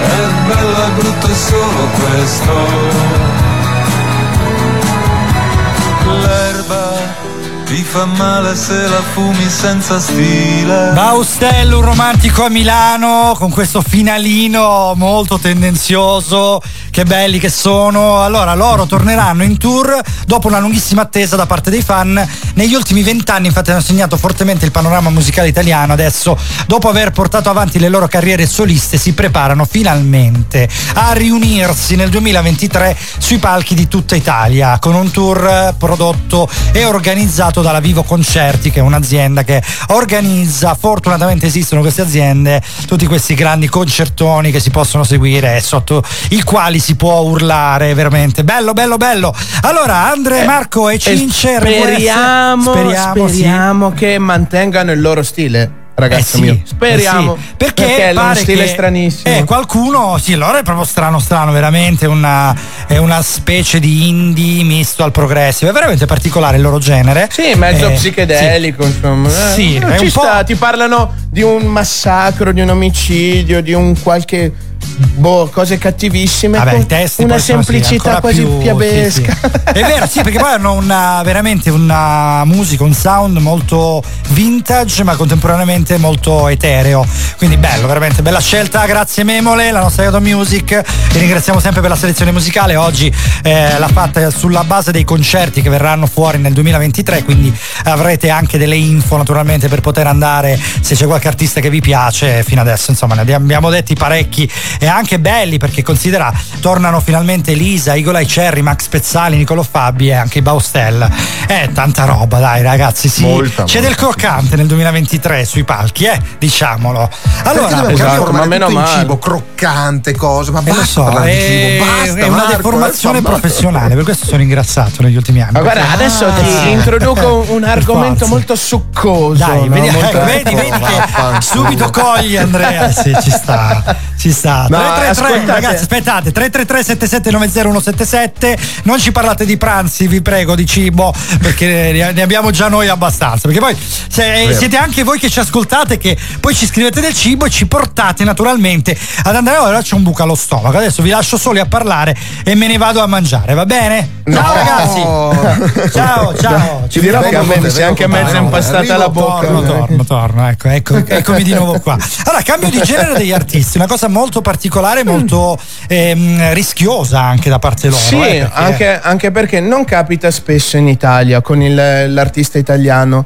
è bello e brutto solo questo. L'erba ti fa male se la fumi senza stile. Baustello, un romantico a Milano, con questo finalino molto tendenzioso. Che belli che sono. Allora, loro torneranno in tour dopo una lunghissima attesa da parte dei fan. Negli ultimi vent'anni, infatti, hanno segnato fortemente il panorama musicale italiano. Adesso, dopo aver portato avanti le loro carriere soliste, si preparano finalmente a riunirsi nel 2023 sui palchi di tutta Italia con un tour prodotto e organizzato dalla Vivo Concerti, che è un'azienda che organizza. Fortunatamente esistono queste aziende, tutti questi grandi concertoni che si possono seguire sotto i quali si può urlare veramente. Bello, bello, bello. Allora, Andre, Marco e Cince, RWS, Speriamo, speriamo, sì. speriamo che mantengano il loro stile, ragazzo Eh sì, mio. Speriamo. eh sì, perché, è uno stile stranissimo. Eh, qualcuno, sì, loro è proprio strano, strano, veramente una, è una specie di indie misto al progressive. È veramente particolare il loro genere. Sì, mezzo Eh, psichedelico, insomma. Eh, Sì, eh, è ci sta, ti parlano di un massacro, di un omicidio, di un qualche boh, cose cattivissime. Vabbè, con i testi una semplicità quasi più- piabesca. sì, sì. È vero, sì, perché poi hanno una, veramente una musica, un sound molto vintage, ma contemporaneamente molto etereo. Quindi bello, veramente bella scelta. Grazie Memole, la nostra Yodo Music. Vi ringraziamo sempre per la selezione musicale. Oggi eh, l'ha fatta sulla base dei concerti che verranno fuori nel 2023, quindi avrete anche delle info naturalmente per poter andare se c'è qualche artista che vi piace. Fino adesso, insomma, ne abbiamo detti parecchi e anche belli perché considera tornano finalmente Lisa, Igola e Cherry, Max Pezzali, Nicolo Fabi e anche i Baustel. Eh, tanta roba, dai ragazzi, sì. Molta, C'è molta. del croccante nel 2023 sui palchi, eh, diciamolo. Allora, cambio- trasformare tutto in cibo croccante, cose, ma eh, lo basta so, parlare di è, cibo, basta, è una Marco, deformazione eh, male. professionale, per questo sono ingrassato negli ultimi anni. Ma guarda, perché- adesso Ah, ti sì. introduco un argomento molto succoso. Dai, no? vedi, Molto- ecco, vedi, vedi che subito cogli Andrea, sì, ci sta, ci sta. No, 333, ascoltate. ragazzi, aspettate, 333 7790177, non ci parlate di pranzi, vi prego, di cibo, perché ne abbiamo già noi abbastanza, perché poi se- Vero. siete anche voi che ci ascoltate, che poi ci scrivete del cibo e ci portate naturalmente ad andare, ora c'è un buco allo stomaco, adesso vi lascio soli a parlare e me ne vado a mangiare, va bene? Ciao ragazzi! Ciao, ciao! Ci che a me è anche mezza impastata la bocca. Torno, torno, torno, ecco, ecco, eccomi di nuovo qua. Allora, cambio di genere degli artisti, una cosa molto particolare, molto ehm, rischiosa anche da parte loro. Sì, eh, perché- anche, anche perché non capita spesso in Italia con il- l'artista italiano.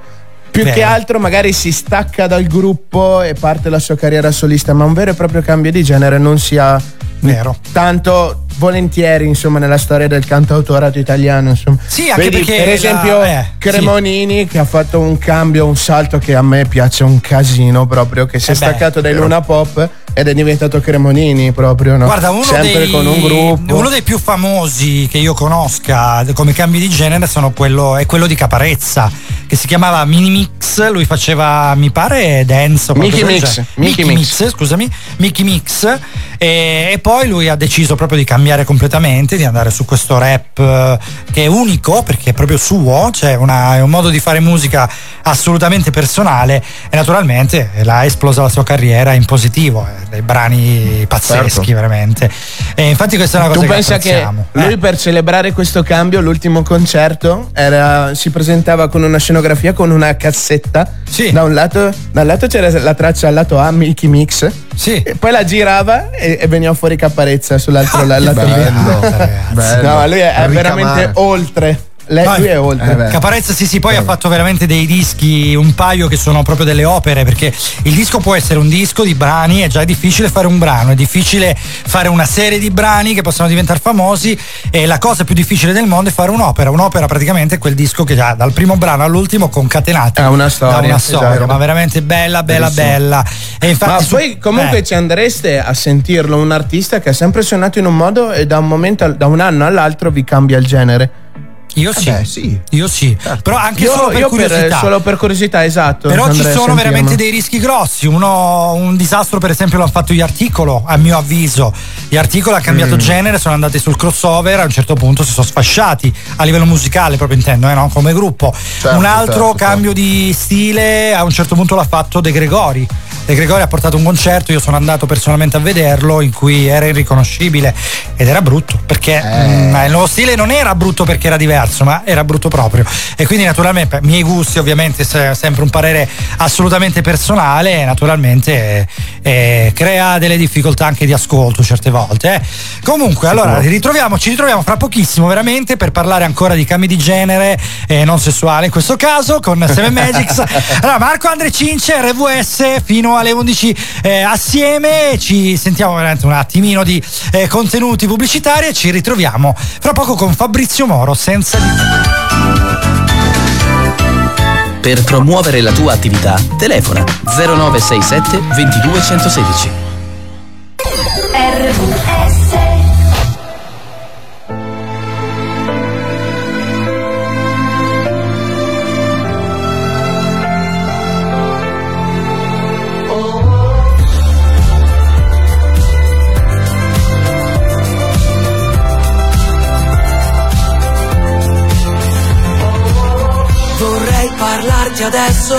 Più Vero. che altro magari si stacca dal gruppo e parte la sua carriera solista, ma un vero e proprio cambio di genere non si ha Vero. tanto volentieri insomma nella storia del cantautorato italiano insomma. Sì, anche Vedi, perché per la- esempio eh, Cremonini che ha fatto un cambio un salto che a me piace un casino proprio che si è Eh beh, staccato dai. Luna Pop ed è diventato Cremonini proprio no? Guarda, uno sempre dei, con un gruppo uno dei più famosi che io conosca come cambi di genere sono quello, è quello di Caparezza, che si chiamava Mini Mix. Lui faceva, mi pare, dance o Mickey Mix. Mickey Mickey Mix. Mix, scusami, Mickey Mix. E, e poi lui ha deciso proprio di cambiare completamente, di andare su questo rap eh, che è unico perché è proprio suo, cioè una- è un modo di fare musica assolutamente personale e naturalmente l'ha esplosa la sua carriera in positivo, eh, dei brani pazzeschi Certo. veramente. E infatti questa è una cosa Tu che pensa che lui Eh. per celebrare questo cambio, l'ultimo concerto, era- si presentava con una scenografia con una cassetta. Da un lato, da un lato c'era la traccia al lato A, Mickey Mix. E poi la girava e, e veniva fuori Caparezza sull'altro la- lato bello, bello. No, lui è, è veramente oltre. Lei, Vai. è oltre. Caparezza sì sì poi ha fatto veramente dei dischi un paio che sono proprio delle opere perché il disco può essere un disco di brani è già difficile fare un brano è difficile fare una serie di brani che possono diventare famosi e la cosa più difficile del mondo è fare un'opera un'opera praticamente è quel disco che già dal primo brano all'ultimo concatenati Ha una storia, da una storia esatto. ma veramente bella bella Bellissimo. bella e infatti Ma su- poi comunque eh. ci andreste a sentirlo un artista che ha sempre suonato in un modo e da un momento da un anno all'altro vi cambia il genere. Io sì. Beh, sì. Io sì. Però anche Io- solo per io curiosità. solo per curiosità, esatto. Però ci andrei a sono sentirlo. veramente dei rischi grossi. Uno, un disastro, per esempio, l'hanno fatto gli articolo, a mio avviso. Gli articolo ha cambiato Mm. genere, sono andati sul crossover, a un certo punto si sono sfasciati a livello musicale, proprio intendo, eh, no? come gruppo. Certo, un altro certo, cambio di stile, a un certo punto l'ha fatto De Gregori. De Gregori ha portato un concerto, io sono andato personalmente a vederlo in cui era irriconoscibile ed era brutto perché mm, il nuovo stile non era brutto perché era diverso, ma era brutto proprio. E quindi naturalmente, miei gusti ovviamente, se- sempre un parere assolutamente personale, naturalmente eh, crea delle difficoltà anche di ascolto certe volte. eh. Comunque, allora, ritroviamo, ci ritroviamo fra pochissimo veramente per parlare ancora di cambi di genere e non sessuale in questo caso con Seven Magics. Allora, Marco Andre Cince, RVS fino alle 11 eh, assieme, ci sentiamo veramente un attimino di eh, contenuti pubblicitari e ci ritroviamo fra poco con Fabrizio Moro senza di Per promuovere la tua attività, telefona 0967 22 parlarti adesso,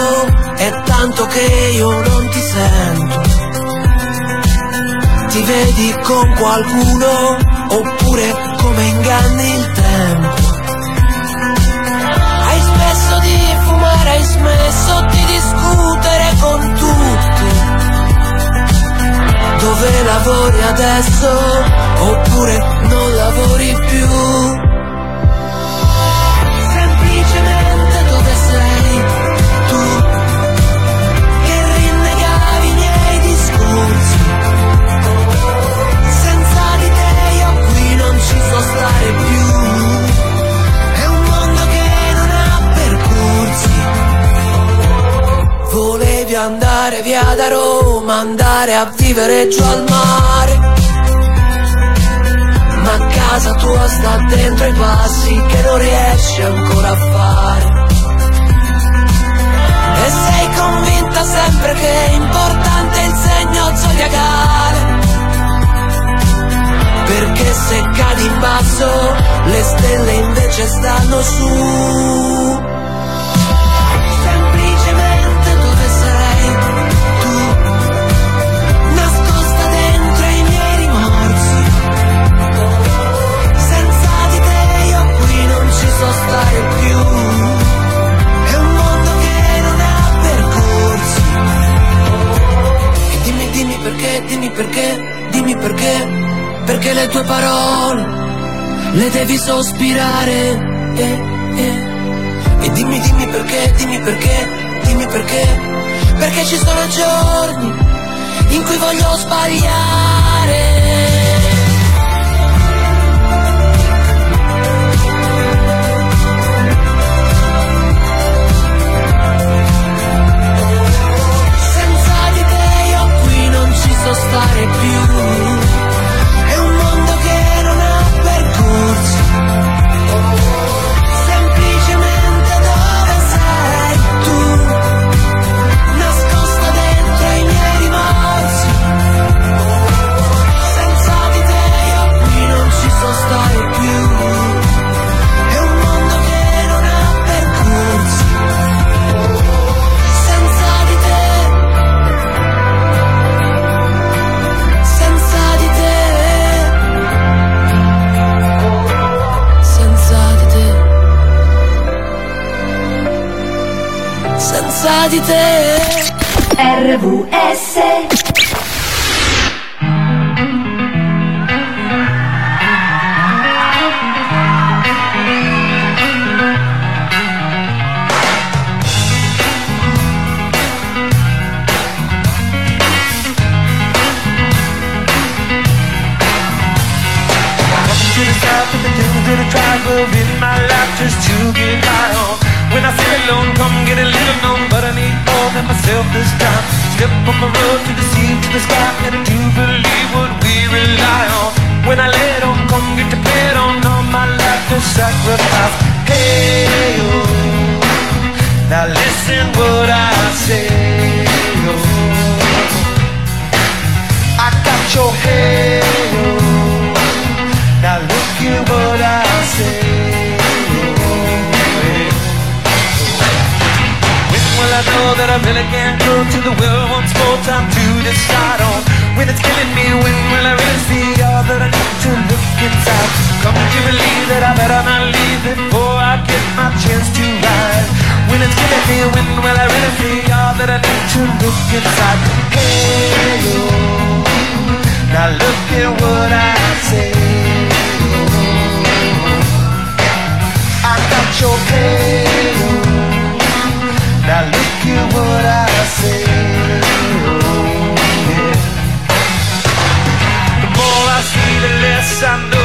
è tanto che io non ti sento. Ti vedi con qualcuno oppure come inganni il tempo. Hai smesso di fumare, hai smesso di discutere con tutti. Dove lavori adesso oppure non lavori più? Volevi andare via da Roma, andare a vivere giù al mare. Ma casa tua sta dentro i passi che non riesci ancora a fare. E sei convinta sempre che è importante il segno zodiacale. Perché se cadi in basso, le stelle invece stanno su. Dimmi perché, dimmi perché. Perché le tue parole le devi sospirare. eh, eh. E dimmi, dimmi perché, dimmi perché, dimmi perché. Perché ci sono giorni in cui voglio sbagliare. Non ci so stare più. Senza di te. RVS tribes, living my life just to get by on. When I feel alone, come get a little known, but I need more than myself this time. Step on the road to the sea, to the sky, and I do believe what we rely on. When I it on, come get to play it on, all my life to sacrifice. Hey, oh, now listen what I say, oh. I got your hey, oh. Now look at what I say. Know that I really can't go to the well once more time to decide on when it's killing me. When will I really see all that I need to look inside? Come to believe that I better not leave before I get my chance to ride. When it's killing me, when will I really see all that I need to look inside? Hey, yo, now look at what I say. I got your halo. Now look at what I. Oh, yeah. The more I see, the less I know.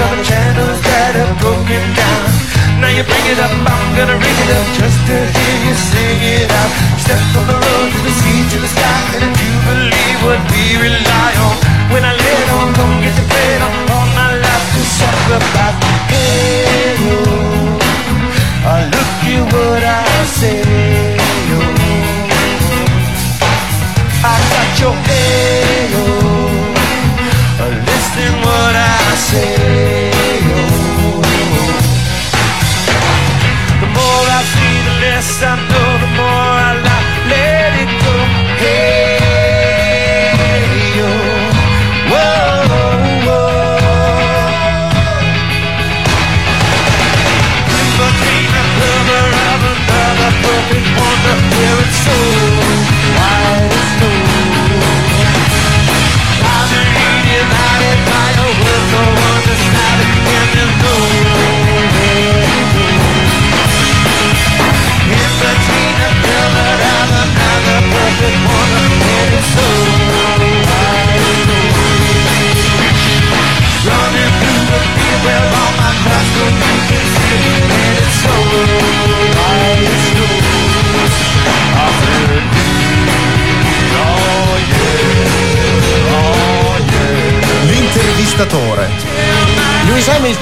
Of the channels that have broken down. Now you bring it up, I'm gonna ring it up just to hear you sing it out. Step from the road to the sea to the sky, and if you believe what we rely on, when I lay it on, don't get play it on all my life to about. Hey, oh, look at what I say. I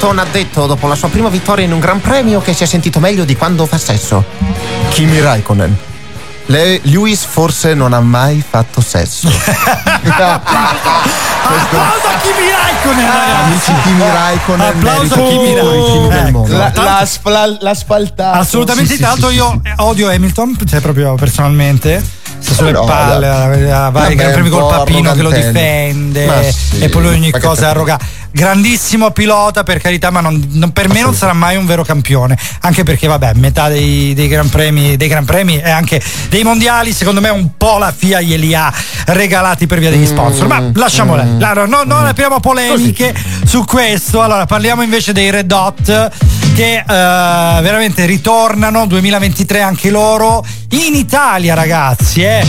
Hamilton ha detto dopo la sua prima vittoria in un Gran Premio che si è sentito meglio di quando fa sesso. Kimi Raikkonen. Le- Lewis forse non ha mai fatto sesso. Applauso a Kimi Raikkonen, Amici Kimi Raikkonen. Applauso a Kimi Raikkonen. mondo. La, la, spla- la spaltata. Assolutamente, tra l'altro io odio Hamilton, cioè proprio personalmente. Sta sulle No, palle, vai ai Vabbè, Gran Premi col papino che lo difende sì, e poi lui ogni cosa te- arroga. Grandissimo pilota per carità, ma non- non- per me non sarà mai un vero campione. Anche perché, vabbè, metà dei, dei Gran Premi, dei Gran Premi e anche dei mondiali, secondo me, un po' la FIA glieli ha regalati per via degli sponsor. Ma lasciamo lì. Allora, no- non apriamo polemiche su questo. Allora, parliamo invece dei Red Hot che eh, veramente ritornano 2023 anche loro in Italia ragazzi eh.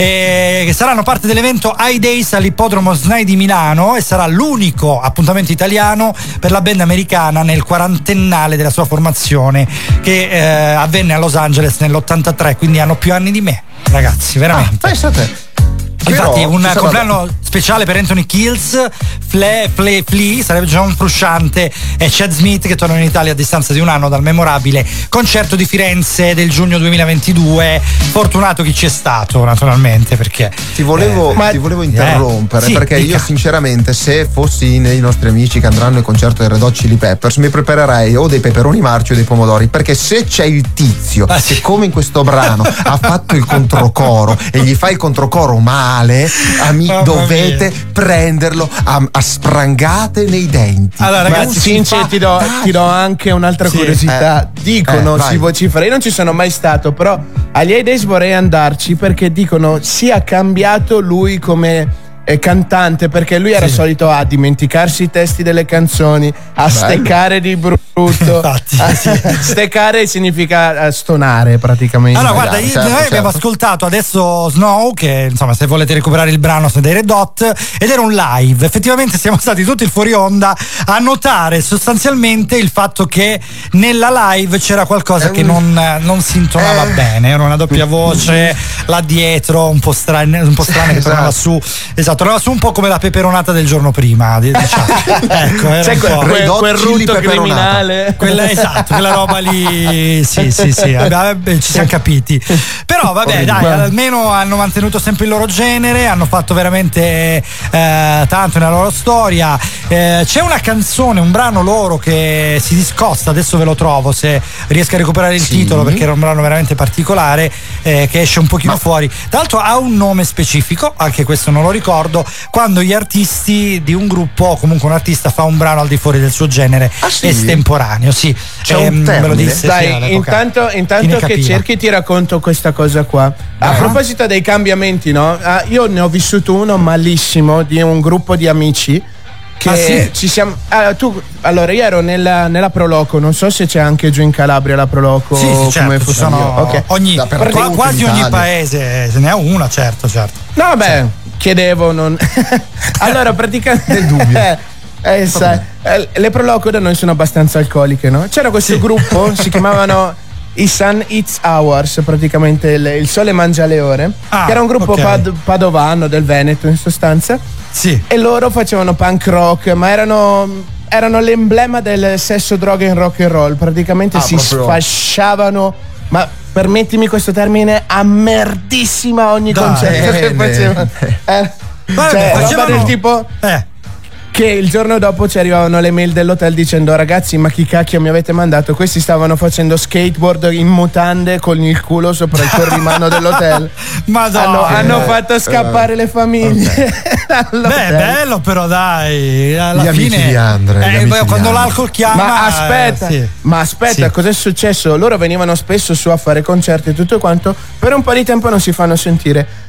E che saranno parte dell'evento I Days all'ippodromo SNAI di Milano e sarà l'unico appuntamento italiano per la band americana nel quarantennale della sua formazione che eh, avvenne a Los Angeles nell'83 quindi hanno più anni di me ragazzi veramente Pensate. Infatti, un ci compleanno speciale per Anthony Kills, Fle, Fle, Flea, sarebbe John Frusciante e Chad Smith che tornano in Italia a distanza di un anno dal memorabile concerto di Firenze del giugno 2022. Fortunato chi c'è stato, naturalmente, perché. Ti volevo, eh, ti volevo eh, interrompere sì, perché io dica. sinceramente se fossi nei nostri amici che andranno al concerto dei Red Hot Chili Peppers mi preparerei o dei peperoni marci o dei pomodori perché se c'è il tizio Ah, che come in questo brano ha fatto il controcoro e gli fa il controcoro male male, ami- dovete prenderlo a, a sprangate nei denti. Allora, ragazzi, Cince, ti do, ti do anche un'altra Sì. curiosità. Eh. Dicono, Eh, si vocifera, io non ci sono mai stato, però agli A-Days vorrei andarci perché dicono sia cambiato lui come cantante, perché lui era solito a dimenticarsi i testi delle canzoni, a steccare di brutto. Infatti, sì. Steccare significa eh, stonare praticamente. Allora, guarda, Certo, io- certo, noi abbiamo ascoltato adesso Snow, che insomma, se volete recuperare il brano dei Red Hot, ed era un live. Effettivamente siamo stati tutti il fuori onda a notare sostanzialmente il fatto che nella live c'era qualcosa che non, non si intonava Eh. bene. Era una doppia voce là dietro, un po' strana, un po' strana che Esatto. tornava su. Esatto, tornava su un po' come la peperonata del giorno prima. di- Diciamo. ecco, era un quel, quel, quel rutto criminale. Quella, esatto, quella roba lì, sì, sì, sì, vabbè, ci siamo capiti. Però vabbè, dai, almeno hanno mantenuto sempre il loro genere, hanno fatto veramente eh, tanto nella loro storia. Eh, c'è una canzone, un brano loro che si discosta, adesso ve lo trovo se riesco a recuperare il titolo perché era un brano veramente particolare eh, che esce un pochino fuori. Tra l'altro ha un nome specifico, anche questo non lo ricordo, quando gli artisti di un gruppo o comunque un artista fa un brano al di fuori del suo genere Ah, sì? estemporaneo, sì. C'è un Ehm, ve lo disse, Dai, intanto, intanto che capiva. cerchi ti racconto questa cosa qua. A proposito dei cambiamenti, no? Ah, io ne ho vissuto uno malissimo di un gruppo di amici. Che Ah, sì? ci siamo. ah, tu, allora, io ero nella, nella Proloco, non so se c'è anche giù in Calabria la Proloco. Sì, sì, come certo, ci funziona. sono Ok. ogni, quasi ogni paese se ne ha una, certo, certo. No, vabbè, chiedevo, non. allora, praticamente. Del dubbio. Eh, sai, eh, le Proloco da noi sono abbastanza alcoliche, no? C'era questo gruppo, si chiamavano i Sun Eats Hours, praticamente il, il sole mangia le ore, Ah, che era un gruppo ok. pad- padovano del Veneto in sostanza, Sì. e loro facevano punk rock, ma erano, erano l'emblema del sesso, droga e rock and roll, praticamente Ah, si proprio- sfasciavano, ma permettimi questo termine, a merdissima ogni Dai, concerto che bene. facevano. Eh, Vabbè, cioè, facevano- del tipo Eh, che il giorno dopo ci arrivavano le mail dell'hotel dicendo ragazzi ma chi cacchio mi avete mandato questi stavano facendo skateboard in mutande con il culo sopra il corrimano dell'hotel Madonna. hanno, hanno fatto scappare le famiglie Beh, dall'hotel. bello però dai, alla Gli amici fine di Andre, gli eh, amici beh, di quando l'alcol chiama ma aspetta, eh, sì. ma aspetta, Sì. cos'è successo? Loro venivano spesso su a fare concerti e tutto quanto, per un po' di tempo non si fanno sentire.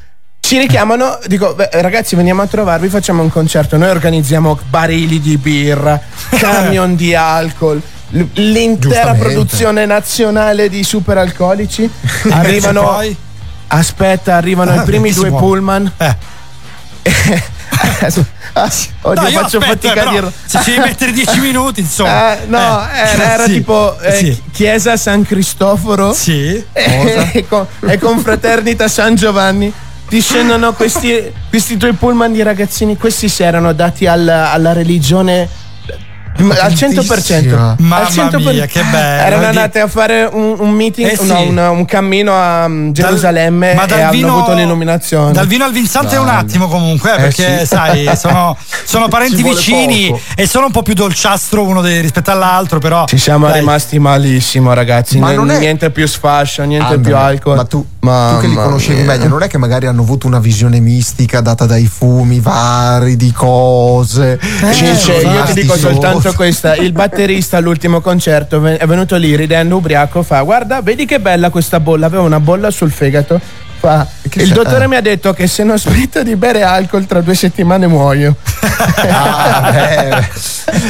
Ci richiamano, dico, "Beh, ragazzi, veniamo a trovarvi, facciamo un concerto. Noi organizziamo barili di birra, camion di alcol. l- L'intera Giustamente. produzione nazionale di superalcolici arrivano. poi? Aspetta, arrivano Ah, i primi due benissimo. pullman. Eh. Oddio, No, io faccio aspetta, fatica a però, dirlo. Se ci devi mettere 10 minuti, insomma. Eh, no, Eh, era, era sì, tipo eh, sì. Chiesa San Cristoforo Sì. e, con, e confraternita San Giovanni. Discendono questi, questi due pullman di ragazzini. Questi si erano dati alla, alla religione al 100%. Mamma al 100%. mia, che bello. Erano Di- andati a fare un, un meeting, Eh sì. no, un, un cammino a um, Gerusalemme ma e dal hanno vino- avuto l'illuminazione. Dal vino al Vincente è un attimo comunque, eh, perché sì. sai, sono, sono parenti vicini poco. e sono un po' più dolciastro uno dei- rispetto all'altro, però. Ci siamo dai. rimasti malissimo, ragazzi. Ma N- non è- Niente più sfascio, niente Andre, più alcol. Ma tu, Mamma tu che li conoscevi mia. meglio, non è che magari hanno avuto una visione mistica data dai fumi vari di cose. Cince, sono io ti dico soltanto questa: il batterista all'ultimo concerto è venuto lì ridendo ubriaco. Fa: Guarda, vedi che bella questa bolla. Aveva una bolla sul fegato. Fa, Che il dottore Ah. mi ha detto che se non smetto di bere alcol tra due settimane muoio. Ah, beh.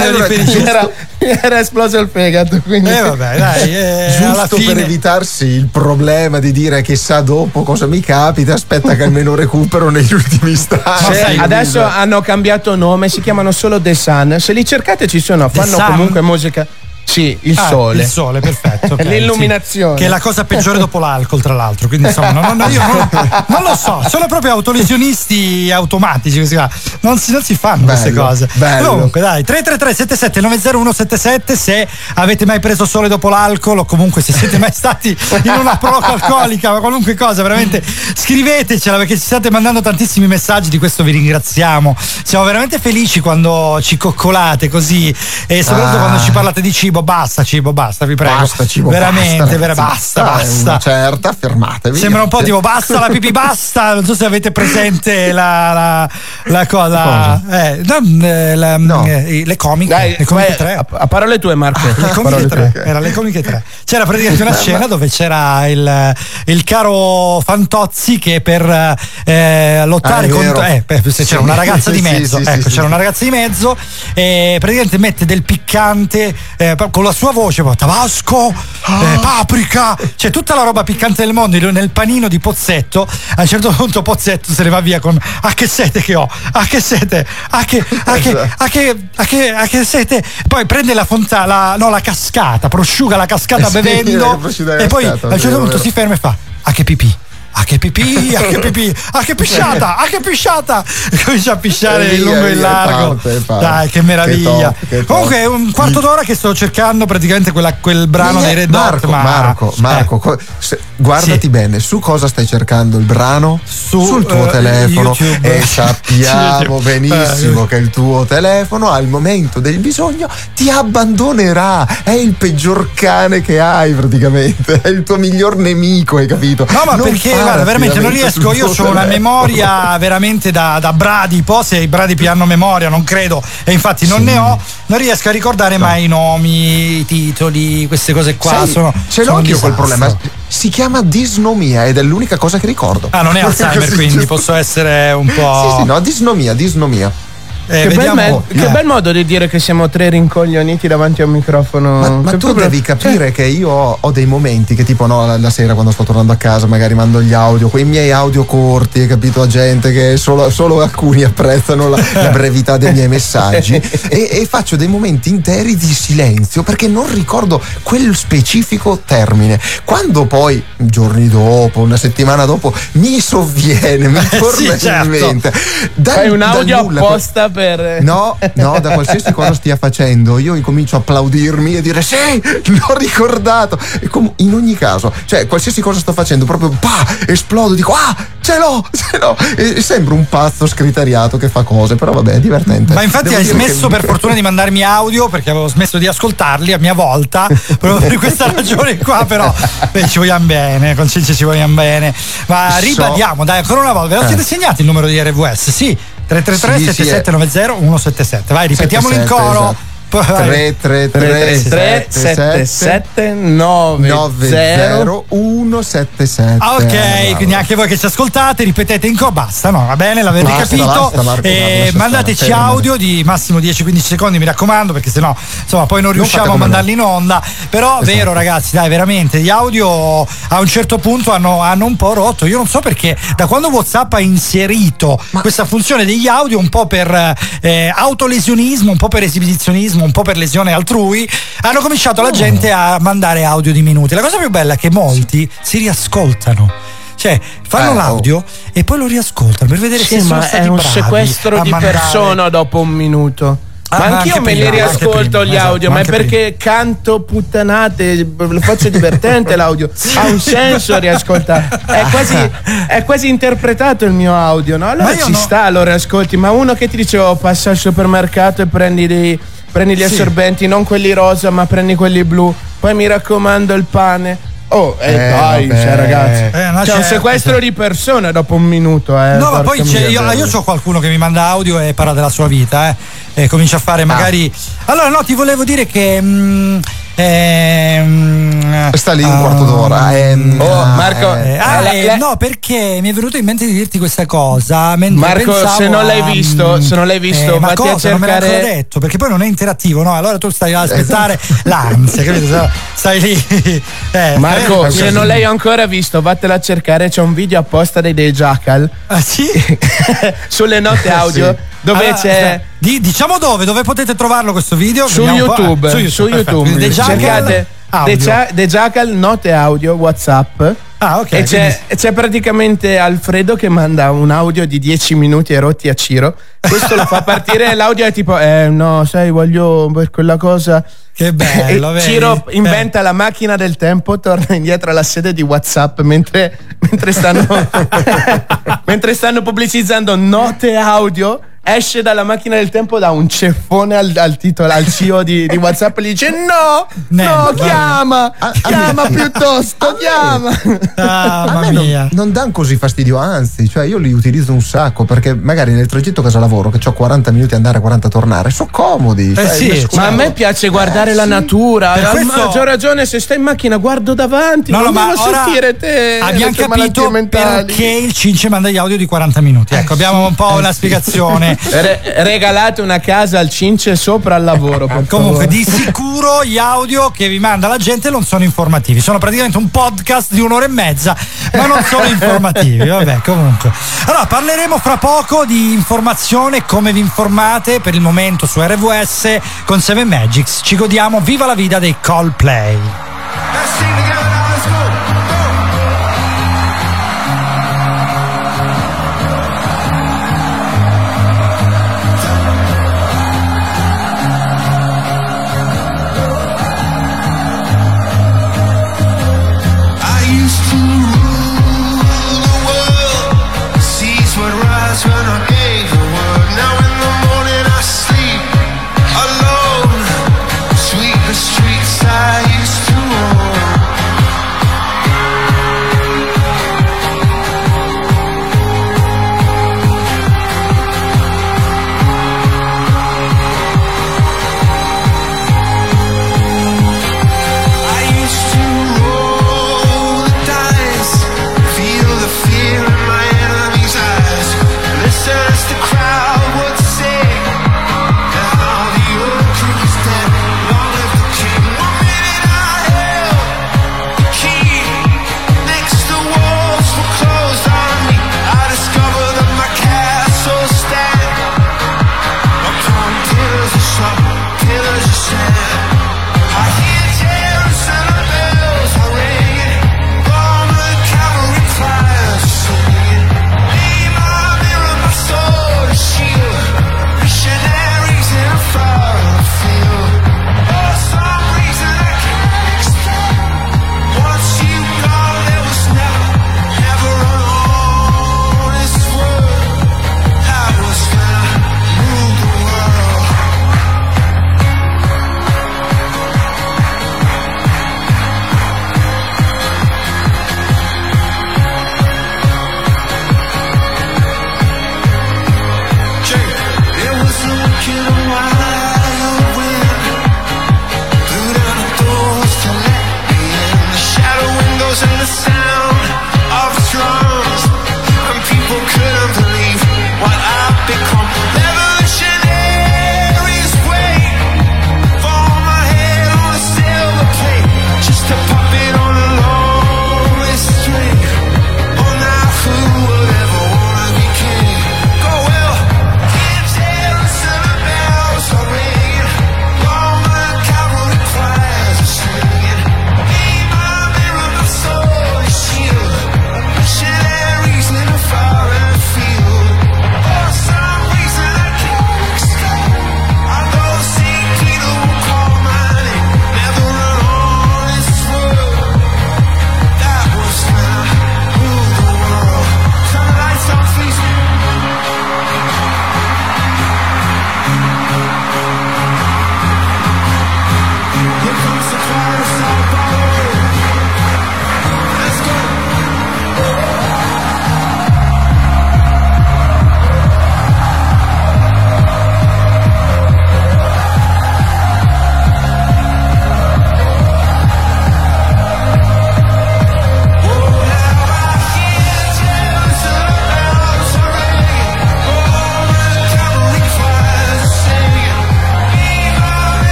Allora, mi, era, mi era esploso il fegato. Quindi... Eh vabbè, dai, eh, giusto per evitarsi il problema di dire chissà dopo cosa mi capita, aspetta che almeno recupero negli ultimi istanti. Cioè, adesso hanno cambiato nome, si chiamano solo The Sun. Se li cercate ci sono, The fanno Sun? comunque musica. Sì, il Ah, sole. Il sole, perfetto. ok, L'illuminazione. sì. Che è la cosa peggiore dopo l'alcol, tra l'altro. Quindi, insomma, non, non- io non, non lo so, sono proprio autolesionisti automatici. così va. Non si, non si fanno queste Bello, cose. bello. Comunque, dai, 333 77 90177 se avete mai preso sole dopo l'alcol o comunque se siete mai stati in una prova alcolica o qualunque cosa, veramente scrivetecela perché ci state mandando tantissimi messaggi, di questo vi ringraziamo. Siamo veramente felici quando ci coccolate così e soprattutto Ah. quando ci parlate di cibo. Cibo, basta cibo, basta, vi prego. Basta, cibo, Veramente, basta, vera- basta, basta. Certa, fermatevi. Sembra un po' tipo basta la pipì basta, non so se avete presente la, la, la cosa, eh, no, eh, la- eh, le comiche, Dai, le comiche vai, 3. a, a parole tue, Marco. Le comiche Parole 3, tue. era le comiche 3. C'era praticamente una scena dove c'era il, il caro Fantozzi che per eh, lottare Ah, contro eh, se c'era una ragazza di mezzo, sì, sì, ecco, sì, c'era una ragazza di mezzo e praticamente mette del piccante eh, con la sua voce, poi, tabasco, eh, paprika, c'è tutta la roba piccante del mondo nel panino di Pozzetto. A un certo punto Pozzetto se ne va via con ah che sete che ho, ah che sete, ah che, ah che, ah che, ah che, ah che sete. Poi prende la fontana, no la cascata, prosciuga la cascata Eh sì, bevendo e poi cascata, a un certo punto si ferma e fa ah che pipì. Ah che pipì, ah che pipì, ah che pisciata, ah che pisciata! Comincia a pisciare in lungo e in largo. parte, parte. Dai, che meraviglia. Che top, che top. Comunque è un quarto d'ora che sto cercando praticamente quella- quel brano dei Red Hot, Marco, ma Marco, Marco, co- se- guardati Sì. bene, su cosa stai cercando il brano? Sul tuo eh, telefono YouTube. e Su sappiamo YouTube. benissimo Eh. che il tuo telefono al momento del bisogno ti abbandonerà, è il peggior cane che hai praticamente, è il tuo miglior nemico, hai capito? No, ma Non perché guarda, veramente non riesco. Io ho una memoria veramente da, da bradipo. Se i bradipi hanno memoria, non credo, e infatti non ne ho. Non riesco a ricordare mai i nomi, i titoli, queste cose qua. Sai, sono, ce l'ho anch'io quel problema. Si chiama disnomia ed è l'unica cosa che ricordo. Ah, non è Alzheimer, quindi posso essere un po'. Sì, sì, no, disnomia, disnomia. Eh, che, bel, vediamo- me- che eh. bel modo di dire che siamo tre rincoglioniti davanti a un microfono. Ma, ma tu proprio- devi capire che io ho, dei momenti che tipo no, la, la sera quando sto tornando a casa magari mando gli audio, quei miei audio corti, hai capito, a gente che solo, solo alcuni apprezzano la, la brevità dei miei messaggi e, e faccio dei momenti interi di silenzio perché non ricordo quel specifico termine. Quando poi giorni dopo, una settimana dopo, mi sovviene, mi torna sì, certo. in mente. Dal- Fai un audio apposta per. No, no, da qualsiasi cosa stia facendo, io incomincio a applaudirmi e dire sì, l'ho ricordato. E com- in ogni caso, cioè, qualsiasi cosa sto facendo, proprio pa, esplodo, dico ah, ce l'ho, ce l'ho. E, e sembra un pazzo scriteriato che fa cose, però vabbè, è divertente. Ma infatti Devo hai che smesso mi- per fortuna di mandarmi audio perché avevo smesso di ascoltarli a mia volta, proprio per questa ragione qua, però beh, ci vogliamo bene, con Cince ci vogliamo bene. Ma So- ribadiamo, dai, ancora una volta, ve lo Eh. siete segnati il numero di RVS? Sì, 333 Sì, sì, 7790 177. Vai, ripetiamolo in 77, coro. esatto. Poi vai. 3 3 3 3 7 7 9 0 177 Ah, ok, quindi anche voi che ci ascoltate, ripetete in co, basta, no, va bene, l'avete Basta, capito. basta, Marco, Eh, no, mandateci stare, audio di massimo 10-15 secondi, mi raccomando, perché sennò insomma poi non Non riusciamo fate a mandarli in onda. Però Esatto. vero, ragazzi, dai, veramente, gli audio a un certo punto hanno, hanno un po' rotto. Io non so perché da quando WhatsApp ha inserito questa funzione degli audio, un po' per eh, autolesionismo, un po' per esibizionismo, un po' per lesione altrui, hanno cominciato Oh. la gente a mandare audio di minuti. La cosa più bella è che molti si riascoltano. Cioè, fanno Eh, oh. l'audio e poi lo riascoltano per vedere Sì, se sono stati è un sequestro di mandare- persona dopo un minuto. Ah, ma ma anch'io me li prima, riascolto prima, gli esatto, audio, ma è perché canto puttanate, lo faccio divertente l'audio. Ha un senso riascoltare. È quasi, è quasi interpretato il mio audio, no? Allora ci no- sta, lo riascolti, ma uno che ti dice oh, passa al supermercato e prendi dei. Prendi gli Sì. assorbenti, non quelli rosa, ma prendi quelli blu. Poi mi raccomando il pane. Oh, eh, Eh, dai, vabbè. cioè, ragazzi. Eh, no, c'è un certo, sequestro di persona dopo un minuto, eh. No, ma poi io, io ho qualcuno che mi manda audio e parla della sua vita, eh, e comincia a fare magari. Allora, no, ti volevo dire che. mm, ehm, Sta lì un ah, quarto d'ora. ehm, Oh, Marco, eh, ah, la- eh, la- no, perché mi è venuto in mente di dirti questa cosa. Marco, se non l'hai a, visto- mm, se non l'hai visto, eh, ma vatti a cosa? Non me cercare- detto, perché poi non è interattivo, no? Allora tu stai ad aspettare l'ansia, capito? Stai lì. eh, Marco, eh, se non l'hai ancora visto, vattela a cercare. C'è un video apposta dei dei Jackal Ah, sì? sulle note audio Sì. dove Allora, c'è. di- diciamo dove, dove potete trovarlo questo video? Su. YouTube, Ah, su. YouTube, The Jackal cercate audio. The, Ja- The Jackal note audio WhatsApp. Ah, ok. E c'è, c'è praticamente Alfredo che manda un audio di 10 minuti erotti a Ciro. Questo lo fa partire. L'audio è tipo: Eh, no, sai, voglio per quella cosa. Che bello, E vedi? Ciro inventa la macchina del tempo, torna indietro alla sede di WhatsApp mentre, mentre stanno, mentre stanno pubblicizzando note audio esce dalla macchina del tempo da un ceffone al, al titolo, al CEO di, di WhatsApp e gli dice no, no, chiama, chiama piuttosto, chiama. a me non, non danno così fastidio, anzi, cioè io li utilizzo un sacco perché magari nel tragitto casa lavoro che ho 40 minuti andare 40 tornare, sono comodi. cioè, mi Eh ma a me piace guardare Eh, la sì. natura. Per Ha questo- maggior ragione, se stai in macchina, guardo davanti. No, no, non ma devo ora sentire te. abbiamo capito perché il Cince manda gli audio di 40 minuti. Ecco, abbiamo un po' una spiegazione. Re- regalate una casa al Cince sopra al lavoro. per Comunque, favore. di sicuro gli audio che vi manda la gente non sono informativi, sono praticamente un podcast di un'ora e mezza, ma non sono informativi. Vabbè, comunque. Allora, parleremo fra poco di informazione, come vi informate per il momento su RVS con Seven Magics. Ci godiamo Viva la vita dei Coldplay. I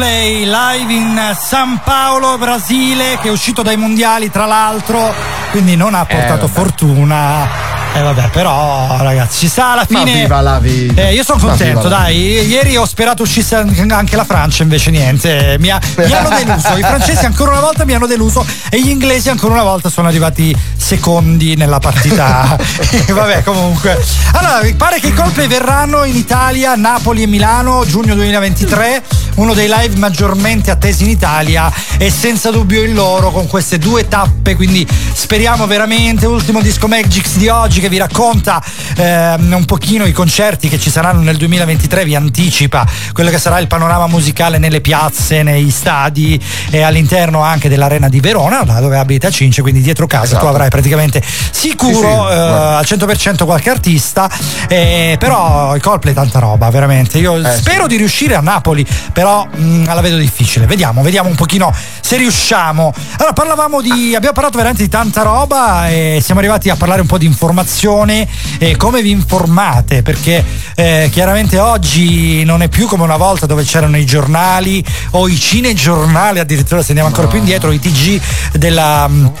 Coldplay live in San Paolo, Brasile, che è uscito dai mondiali tra l'altro, quindi non ha portato vabbè. fortuna Eh vabbè, però ragazzi, ci sta alla Ma fine. viva la vita. Eh, io sono Ma contento, dai. Ieri ho sperato uscisse anche la Francia, invece niente. Mi, ha- mi hanno deluso. I francesi ancora una volta mi hanno deluso e gli inglesi ancora una volta sono arrivati secondi nella partita. vabbè, comunque. Allora, pare che i colpi verranno in Italia, Napoli e Milano, giugno 2023. Uno dei live maggiormente attesi in Italia e senza dubbio il loro con queste due tappe. Quindi speriamo veramente. Ultimo disco Magix di oggi che vi racconta ehm, un pochino i concerti che ci saranno nel 2023, vi anticipa quello che sarà il panorama musicale nelle piazze, nei stadi e all'interno anche dell'arena di Verona, là dove abita Cince, quindi dietro casa tu Esatto. avrai praticamente sicuro Sì, sì, guarda. al 100% qualche artista, eh, però i Coldplay tanta roba, veramente. Io Eh, spero di riuscire a Napoli, però mh, la vedo difficile. Vediamo, vediamo un pochino se riusciamo. Allora, parlavamo di abbiamo parlato veramente di tanta roba e siamo arrivati a parlare un po' di informazione e come vi informate, perché eh, chiaramente oggi non è più come una volta dove c'erano i giornali o i cinegiornali, addirittura se andiamo ancora più indietro, i TG della mh,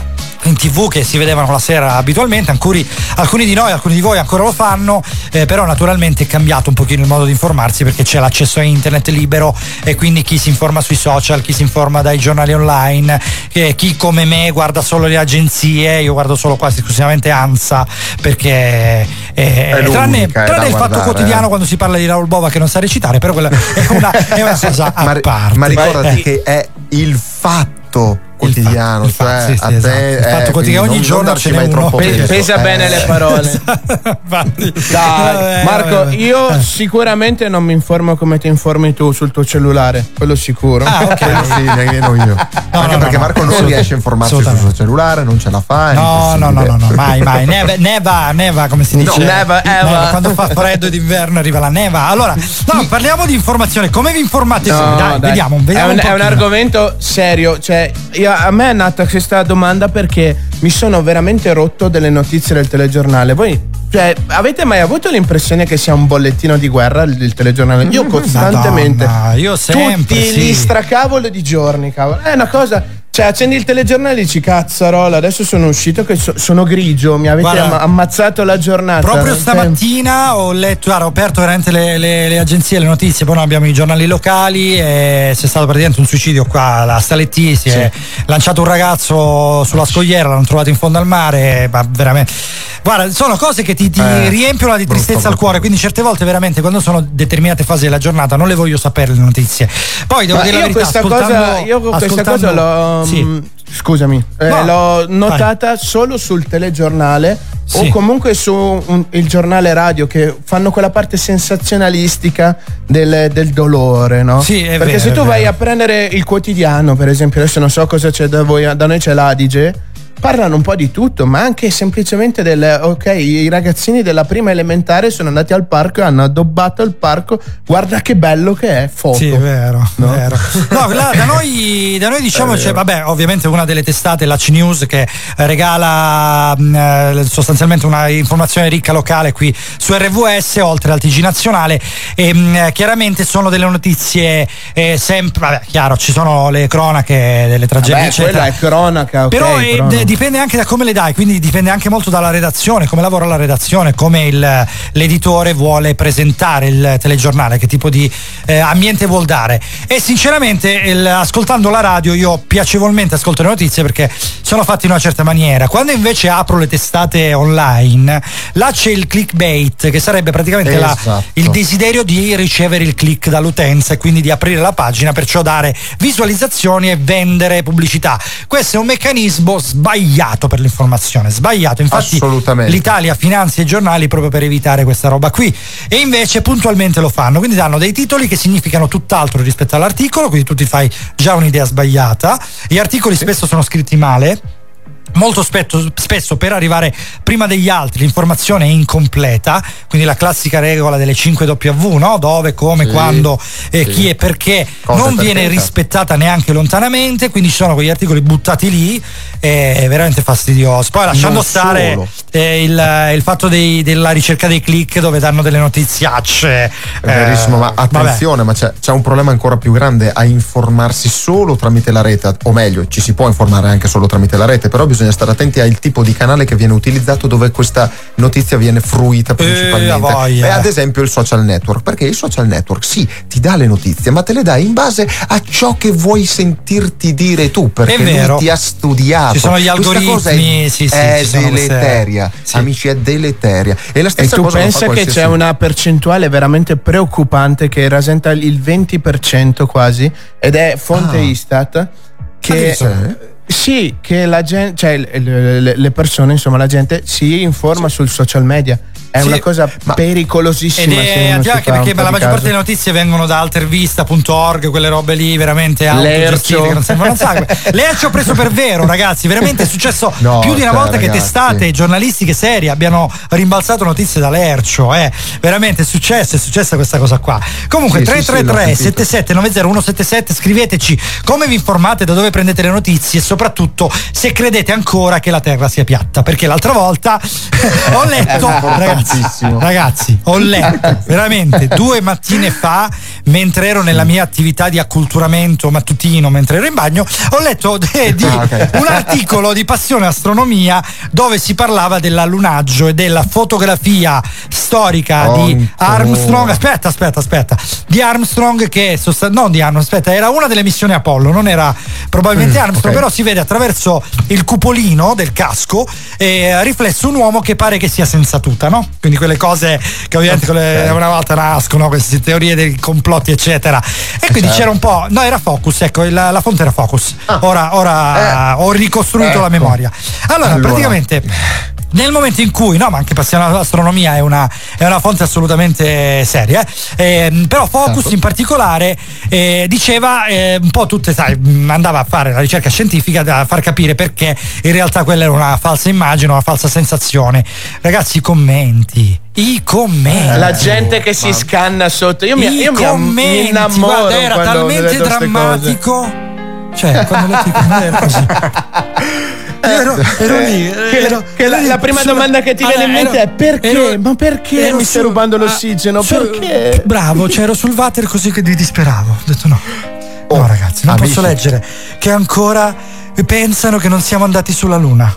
in tv che si vedevano la sera abitualmente, alcuni, alcuni di noi, alcuni di voi ancora lo fanno, eh, però naturalmente è cambiato un pochino il modo di informarsi perché c'è l'accesso a internet libero e quindi chi si informa sui social, chi si informa dai giornali online, eh, chi come me guarda solo le agenzie, io guardo solo quasi esclusivamente ANSA perché eh, tranne, tranne il fatto quotidiano eh. quando si parla di Raul Bova che non sa recitare, però quella è una, è una cosa a ma, parte. ma ricordati che è il fatto quotidiano, il fatto, cioè sì, sì, a te esatto. Il fatto eh, quotidiano, ogni non- giorno non ce n'è mai uno. troppo Pe- peso. Pesa Eh, bene le parole. Infatti. Dai, Vabbè, Marco, vabbè. io sicuramente non mi informo come ti informi tu sul tuo cellulare, quello sicuro. Ah, ok. Quello sì, nemmeno io. Anche no, perché no, Marco non riesce a informarsi sul suo cellulare, non ce la fa. No, no, no, no, no, mai, mai. Neva, neva, neva, come si No, dice? never ever. Quando fa freddo d'inverno arriva la neva. Allora, no, parliamo di informazione. Come vi informate No? Dai, dai. vediamo, vediamo È un, è un pochino. argomento serio. Cioè, io- a me è nata questa domanda perché mi sono veramente rotto delle notizie del telegiornale. Voi, cioè, avete mai avuto l'impressione che sia un bollettino di guerra il, telegiornale? Io costantemente. Madonna, io sempre, Tutti sì. gli stracavolo di giorni, cavolo. È una cosa. Cioè, accendi il telegiornale e dici cazzarola, adesso sono uscito che so- sono grigio, mi avete Guarda, am- ammazzato la giornata. Proprio stamattina ho letto, guarda, ho aperto veramente le, le- le agenzie, le notizie, poi noi abbiamo i giornali locali e c'è stato praticamente un suicidio qua alla Staletti, si è lanciato un ragazzo sulla scogliera, l'hanno trovato in fondo al mare, ma veramente... Guarda, sono cose che ti, ti Eh, riempiono di tristezza al cuore, quindi certe volte veramente quando sono determinate fasi della giornata non le voglio sapere le notizie. Poi devo Ma dire la verità, questa cosa, io questa cosa l'ho. Sì. mm, Scusami, eh, No, l'ho notata solo sul telegiornale Sì. o comunque su un- il giornale radio che fanno quella parte sensazionalistica del, del dolore, no? Sì, è Perché vero, se tu vai a prendere il quotidiano, per esempio, adesso non so cosa c'è da voi, da noi c'è l'Adige. Parlano un po' di tutto, ma anche semplicemente del ok, i ragazzini della prima elementare sono andati al parco e hanno addobbato il parco. Guarda che bello che è, foto. Sì, è vero, No? è vero. No, là, da noi, da noi diciamo c'è, vabbè, ovviamente una delle testate, la C-News, che regala mh, eh, sostanzialmente una informazione ricca locale qui su RVS, oltre al TG nazionale. E mh, eh, chiaramente sono delle notizie eh, sempre, vabbè, chiaro, ci sono le cronache delle tragedie, Vabbè, eccetera. quella è cronaca, ok. Però però d- dipende anche da come le dai, quindi dipende anche molto dalla redazione, come lavora la redazione, come il- l'editore vuole presentare il telegiornale, che tipo di eh, ambiente vuol dare. E sinceramente, il- ascoltando la radio, io piacevolmente ascolto le notizie perché sono fatte in una certa maniera. Quando invece apro le testate online, là c'è il clickbait, che sarebbe praticamente la- Esatto. il desiderio di ricevere il click dall'utenza e quindi di aprire la pagina, perciò dare visualizzazioni e vendere pubblicità. Questo è un meccanismo sbagliato per l'informazione, sbagliato. Infatti l'Italia finanzia i giornali proprio per evitare questa roba qui e invece puntualmente lo fanno, quindi danno dei titoli che significano tutt'altro rispetto all'articolo, quindi tu ti fai già un'idea sbagliata. Gli articoli spesso sono scritti male. Molto spesso, spesso per arrivare prima degli altri l'informazione è incompleta, quindi la classica regola delle 5W, no? dove, come, Sì, quando, eh, sì. chi e perché, Cosa non viene perché, rispettata neanche lontanamente, quindi ci sono quegli articoli buttati lì, è veramente fastidioso. Poi lasciando Non stare eh, il, il fatto dei- della ricerca dei click dove danno delle notiziacce. È verissimo, ma eh, vabbè. attenzione, ma c'è, c'è un problema ancora più grande a informarsi solo tramite la rete, o meglio, ci si può informare anche solo tramite la rete, però bisogna bisogna stare attenti al tipo di canale che viene utilizzato dove questa notizia viene fruita principalmente. a voglia. E ad esempio il social network, perché il social network sì, ti dà le notizie, ma te le dà in base a ciò che vuoi sentirti dire tu, perché lui ti ha studiato. Ci sono gli Questa cosa algoritmi, è, sì, sì, è queste- deleteria. Amici, è deleteria. E la E stessa tu cosa pensa che c'è una percentuale veramente preoccupante che rasenta il 20% quasi ed è fonte Ah. Istat che? Sì, che la gente, cioè le- persone, insomma, la gente si informa sul social media. È Sì, una cosa Ed pericolosissima. se è si anche perché po' la maggior parte delle notizie vengono da altervista.org, quelle robe lì veramente autogestite Lercio. che non servono un sacco. Lercio ho preso per vero, ragazzi, veramente è successo No, più di una cioè, volta che ragazzi. testate giornalistiche serie abbiano rimbalzato notizie da Lercio, eh. Veramente è successo, è successa questa cosa qua. Comunque Sì, sì, sì, 333 l'ho sentito. 77 90 177 scriveteci come vi informate, da dove prendete le notizie e soprattutto se credete ancora che la Terra sia piatta, perché l'altra volta ho letto ragazzi, Importantissimo. ragazzi, ho letto veramente due mattine fa, mentre ero nella mia attività di acculturamento mattutino, mentre ero in bagno, ho letto de- di Ah, ok. un articolo di Passione Astronomia dove si parlava dell'allunaggio e della fotografia storica di Ancora. Armstrong. Aspetta, aspetta, aspetta. Di Armstrong che sosta- non di Armstrong, aspetta, era una delle missioni Apollo, non era probabilmente Mm, Armstrong, ok. però si vede attraverso il cupolino del casco eh, riflesso un uomo che pare che sia senza tuta, no? Quindi quelle cose che ovviamente quelle- una volta nascono, queste teorie dei complotti, eccetera. E quindi Certo. c'era un po'. No, era Focus, ecco, la, la fonte era Focus. Ora, ora ho ricostruito la ecco. memoria. Allora, Allora. praticamente. Nel momento in cui, no, ma anche passione all'astronomia è una, è una fonte assolutamente seria, eh, ehm, però Focus Certo. in particolare eh, diceva eh, un po' tutte, sai, mh, andava a fare la ricerca scientifica da far capire perché in realtà quella era una falsa immagine, una falsa sensazione. Ragazzi, i commenti, i commenti. La gente che si scanna sotto. Io mi, I io am- mi commenti, innamoro. guarda, era talmente drammatico. Cioè, quando ho letto i commenti era così. Ero, ero lì. Che, ero- che la, la prima sulla- domanda che ti viene in mente è perché? Ma perché mi stai rubando ah, l'ossigeno? perché? Bravo, cioè ero sul water così che mi disperavo. Ho detto no. No, ragazzi, non amici. posso leggere che ancora pensano che non siamo andati sulla Luna.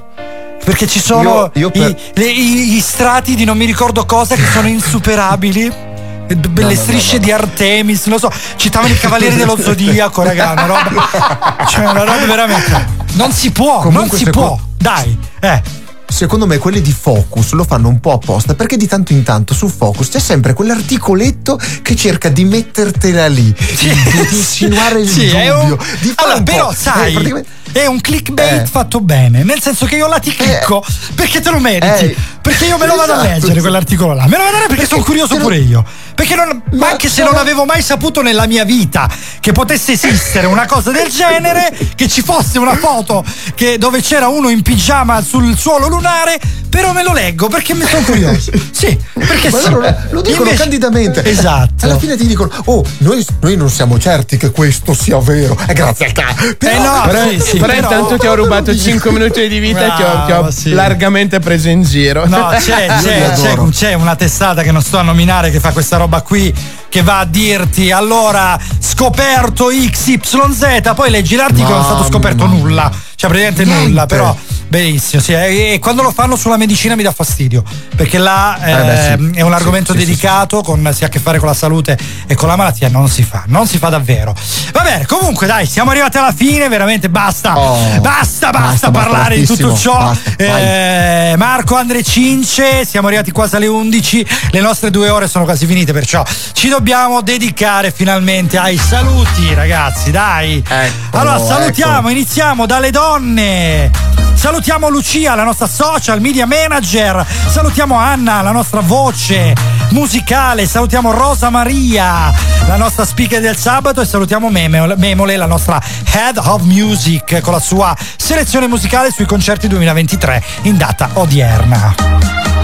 Perché ci sono Io- io per- i- le- i- gli strati di non mi ricordo cosa che sono insuperabili. E No, le no, strisce no, no. di Artemis, non lo so, citavano i cavalieri dello zodiaco, raga, una roba. Cioè, una roba veramente. Non si può, non Comunque, si secondo- può. Dai, eh. Secondo me quelli di Focus lo fanno un po' apposta perché di tanto in tanto su Focus c'è sempre quell'articoletto che cerca di mettertela lì, di, di insinuare il Sì, dubbio. un- di fare Allora, un po'- però, eh, sai, praticamente- è un clickbait Eh. fatto bene, nel senso che io la ti clicco perché te lo meriti. Eh. Perché io me lo vado a Esatto. leggere quell'articolo là. Me lo vado a leggere perché, sono curioso te pure io. Perché non, Ma anche se no. non avevo mai saputo nella mia vita che potesse esistere una cosa del genere, che ci fosse una foto che- dove c'era uno in pigiama sul suolo lunare, però me lo leggo perché mi sono curioso. Sì, perché Ma sì. loro lo dicono Invece- candidamente. Esatto. Alla fine ti dicono: Oh, noi, noi non siamo certi che questo sia vero. È grazie al cazzo. Eh no, Però, sì, sì, però intanto ti ho rubato 5 minuti di vita e ti ho, ti ho Bravo, sì. largamente preso in giro. No, c'è, c'è, c'è, c'è una testata che non sto a nominare che fa questa roba qui che va a dirti allora scoperto XYZ, poi leggi l'articolo non è stato scoperto nulla, cioè praticamente Niente. nulla, però benissimo, sì, e, e quando lo fanno sulla medicina mi dà fastidio, perché là Eh beh, sì. ehm, è un argomento Sì, dedicato, con, si ha a che fare con la salute e con la malattia, non si fa, non si fa davvero. Va bene, comunque dai, siamo arrivati alla fine, veramente basta, Oh. basta, basta, Basta, parlare di tutto ciò. basta. Eh, Marco Andre Cince, siamo arrivati quasi alle 11, le nostre due ore sono quasi finite, perciò ci dobbiamo dedicare finalmente ai saluti, ragazzi, dai. Eccolo, allora, salutiamo, ecco. iniziamo dalle donne. Salutiamo Lucia, la nostra social media manager. Salutiamo Anna, la nostra voce musicale. Salutiamo Rosa Maria, la nostra speaker del sabato. E salutiamo Memole, la nostra head of music, con la sua selezione musicale sui concerti 2023 in data odierna.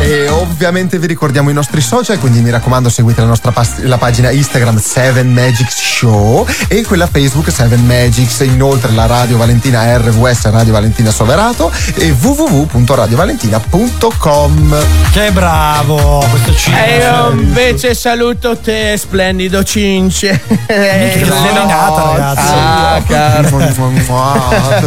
E ovviamente vi ricordiamo i nostri social, quindi mi raccomando seguite la nostra pas- la pagina Instagram 7 Magics Show e quella Facebook 7 Magics, inoltre la Radio Valentina RVS Radio Valentina Soverato e www.radiovalentina.com. Che bravo questo cinema. Eh, Io invece saluto te, splendido Cince. che nominata, ragazzi. Ah, caro.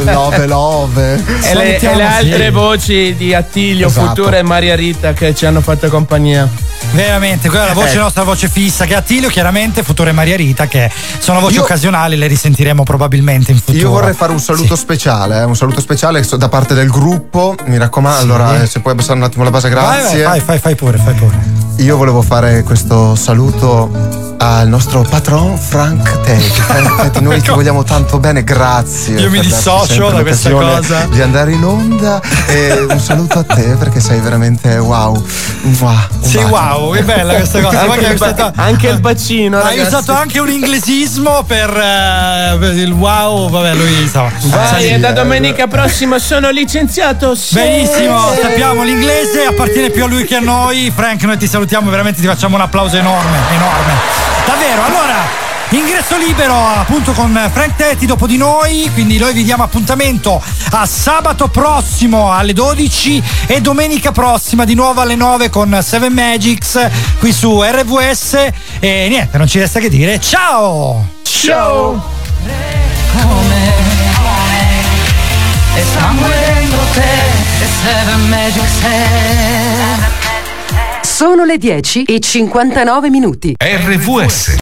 Love, love. E le, e le altre voci di Attilio, Esatto. Futura e Maria Rita che ci hanno fatto compagnia. Veramente, quella è la voce Eh. nostra voce fissa che è Attilio, chiaramente Futuro e Maria Rita, che sono voci Io- occasionali, le risentiremo probabilmente in futuro. Io vorrei fare un saluto speciale, eh, un saluto speciale da parte del gruppo. Mi raccomando, allora eh, se puoi abbassare un attimo la base, Vai, grazie. vai, fai, fai pure, fai pure. Io volevo fare questo saluto al nostro patron Frank Teddy. Frank Teddy, noi ti vogliamo tanto bene, grazie. Io mi darci dissocio da questa cosa. Di andare in onda e un saluto a te perché sei veramente wow. Un Sì, wow, che bella questa cosa. Anche hai ba- usato- anche il bacino, Hai ragazzi. usato anche un inglesismo per, eh, per il wow, vabbè, lui insomma. Vai, Sì, e da eh, domenica prossima sono licenziato. sì. Benissimo, sappiamo l'inglese, appartiene più a lui che a noi. Frank, noi ti salutiamo, veramente ti facciamo un applauso enorme, enorme. Davvero, allora. Ingresso libero appunto con Frank Tetti dopo di noi, quindi noi vi diamo appuntamento a sabato prossimo alle 12 e domenica prossima di nuovo alle 9 con Seven Magics qui su RVS e niente, non ci resta che dire ciao! Ciao! e e Sono le 10 e 59 minuti. RVS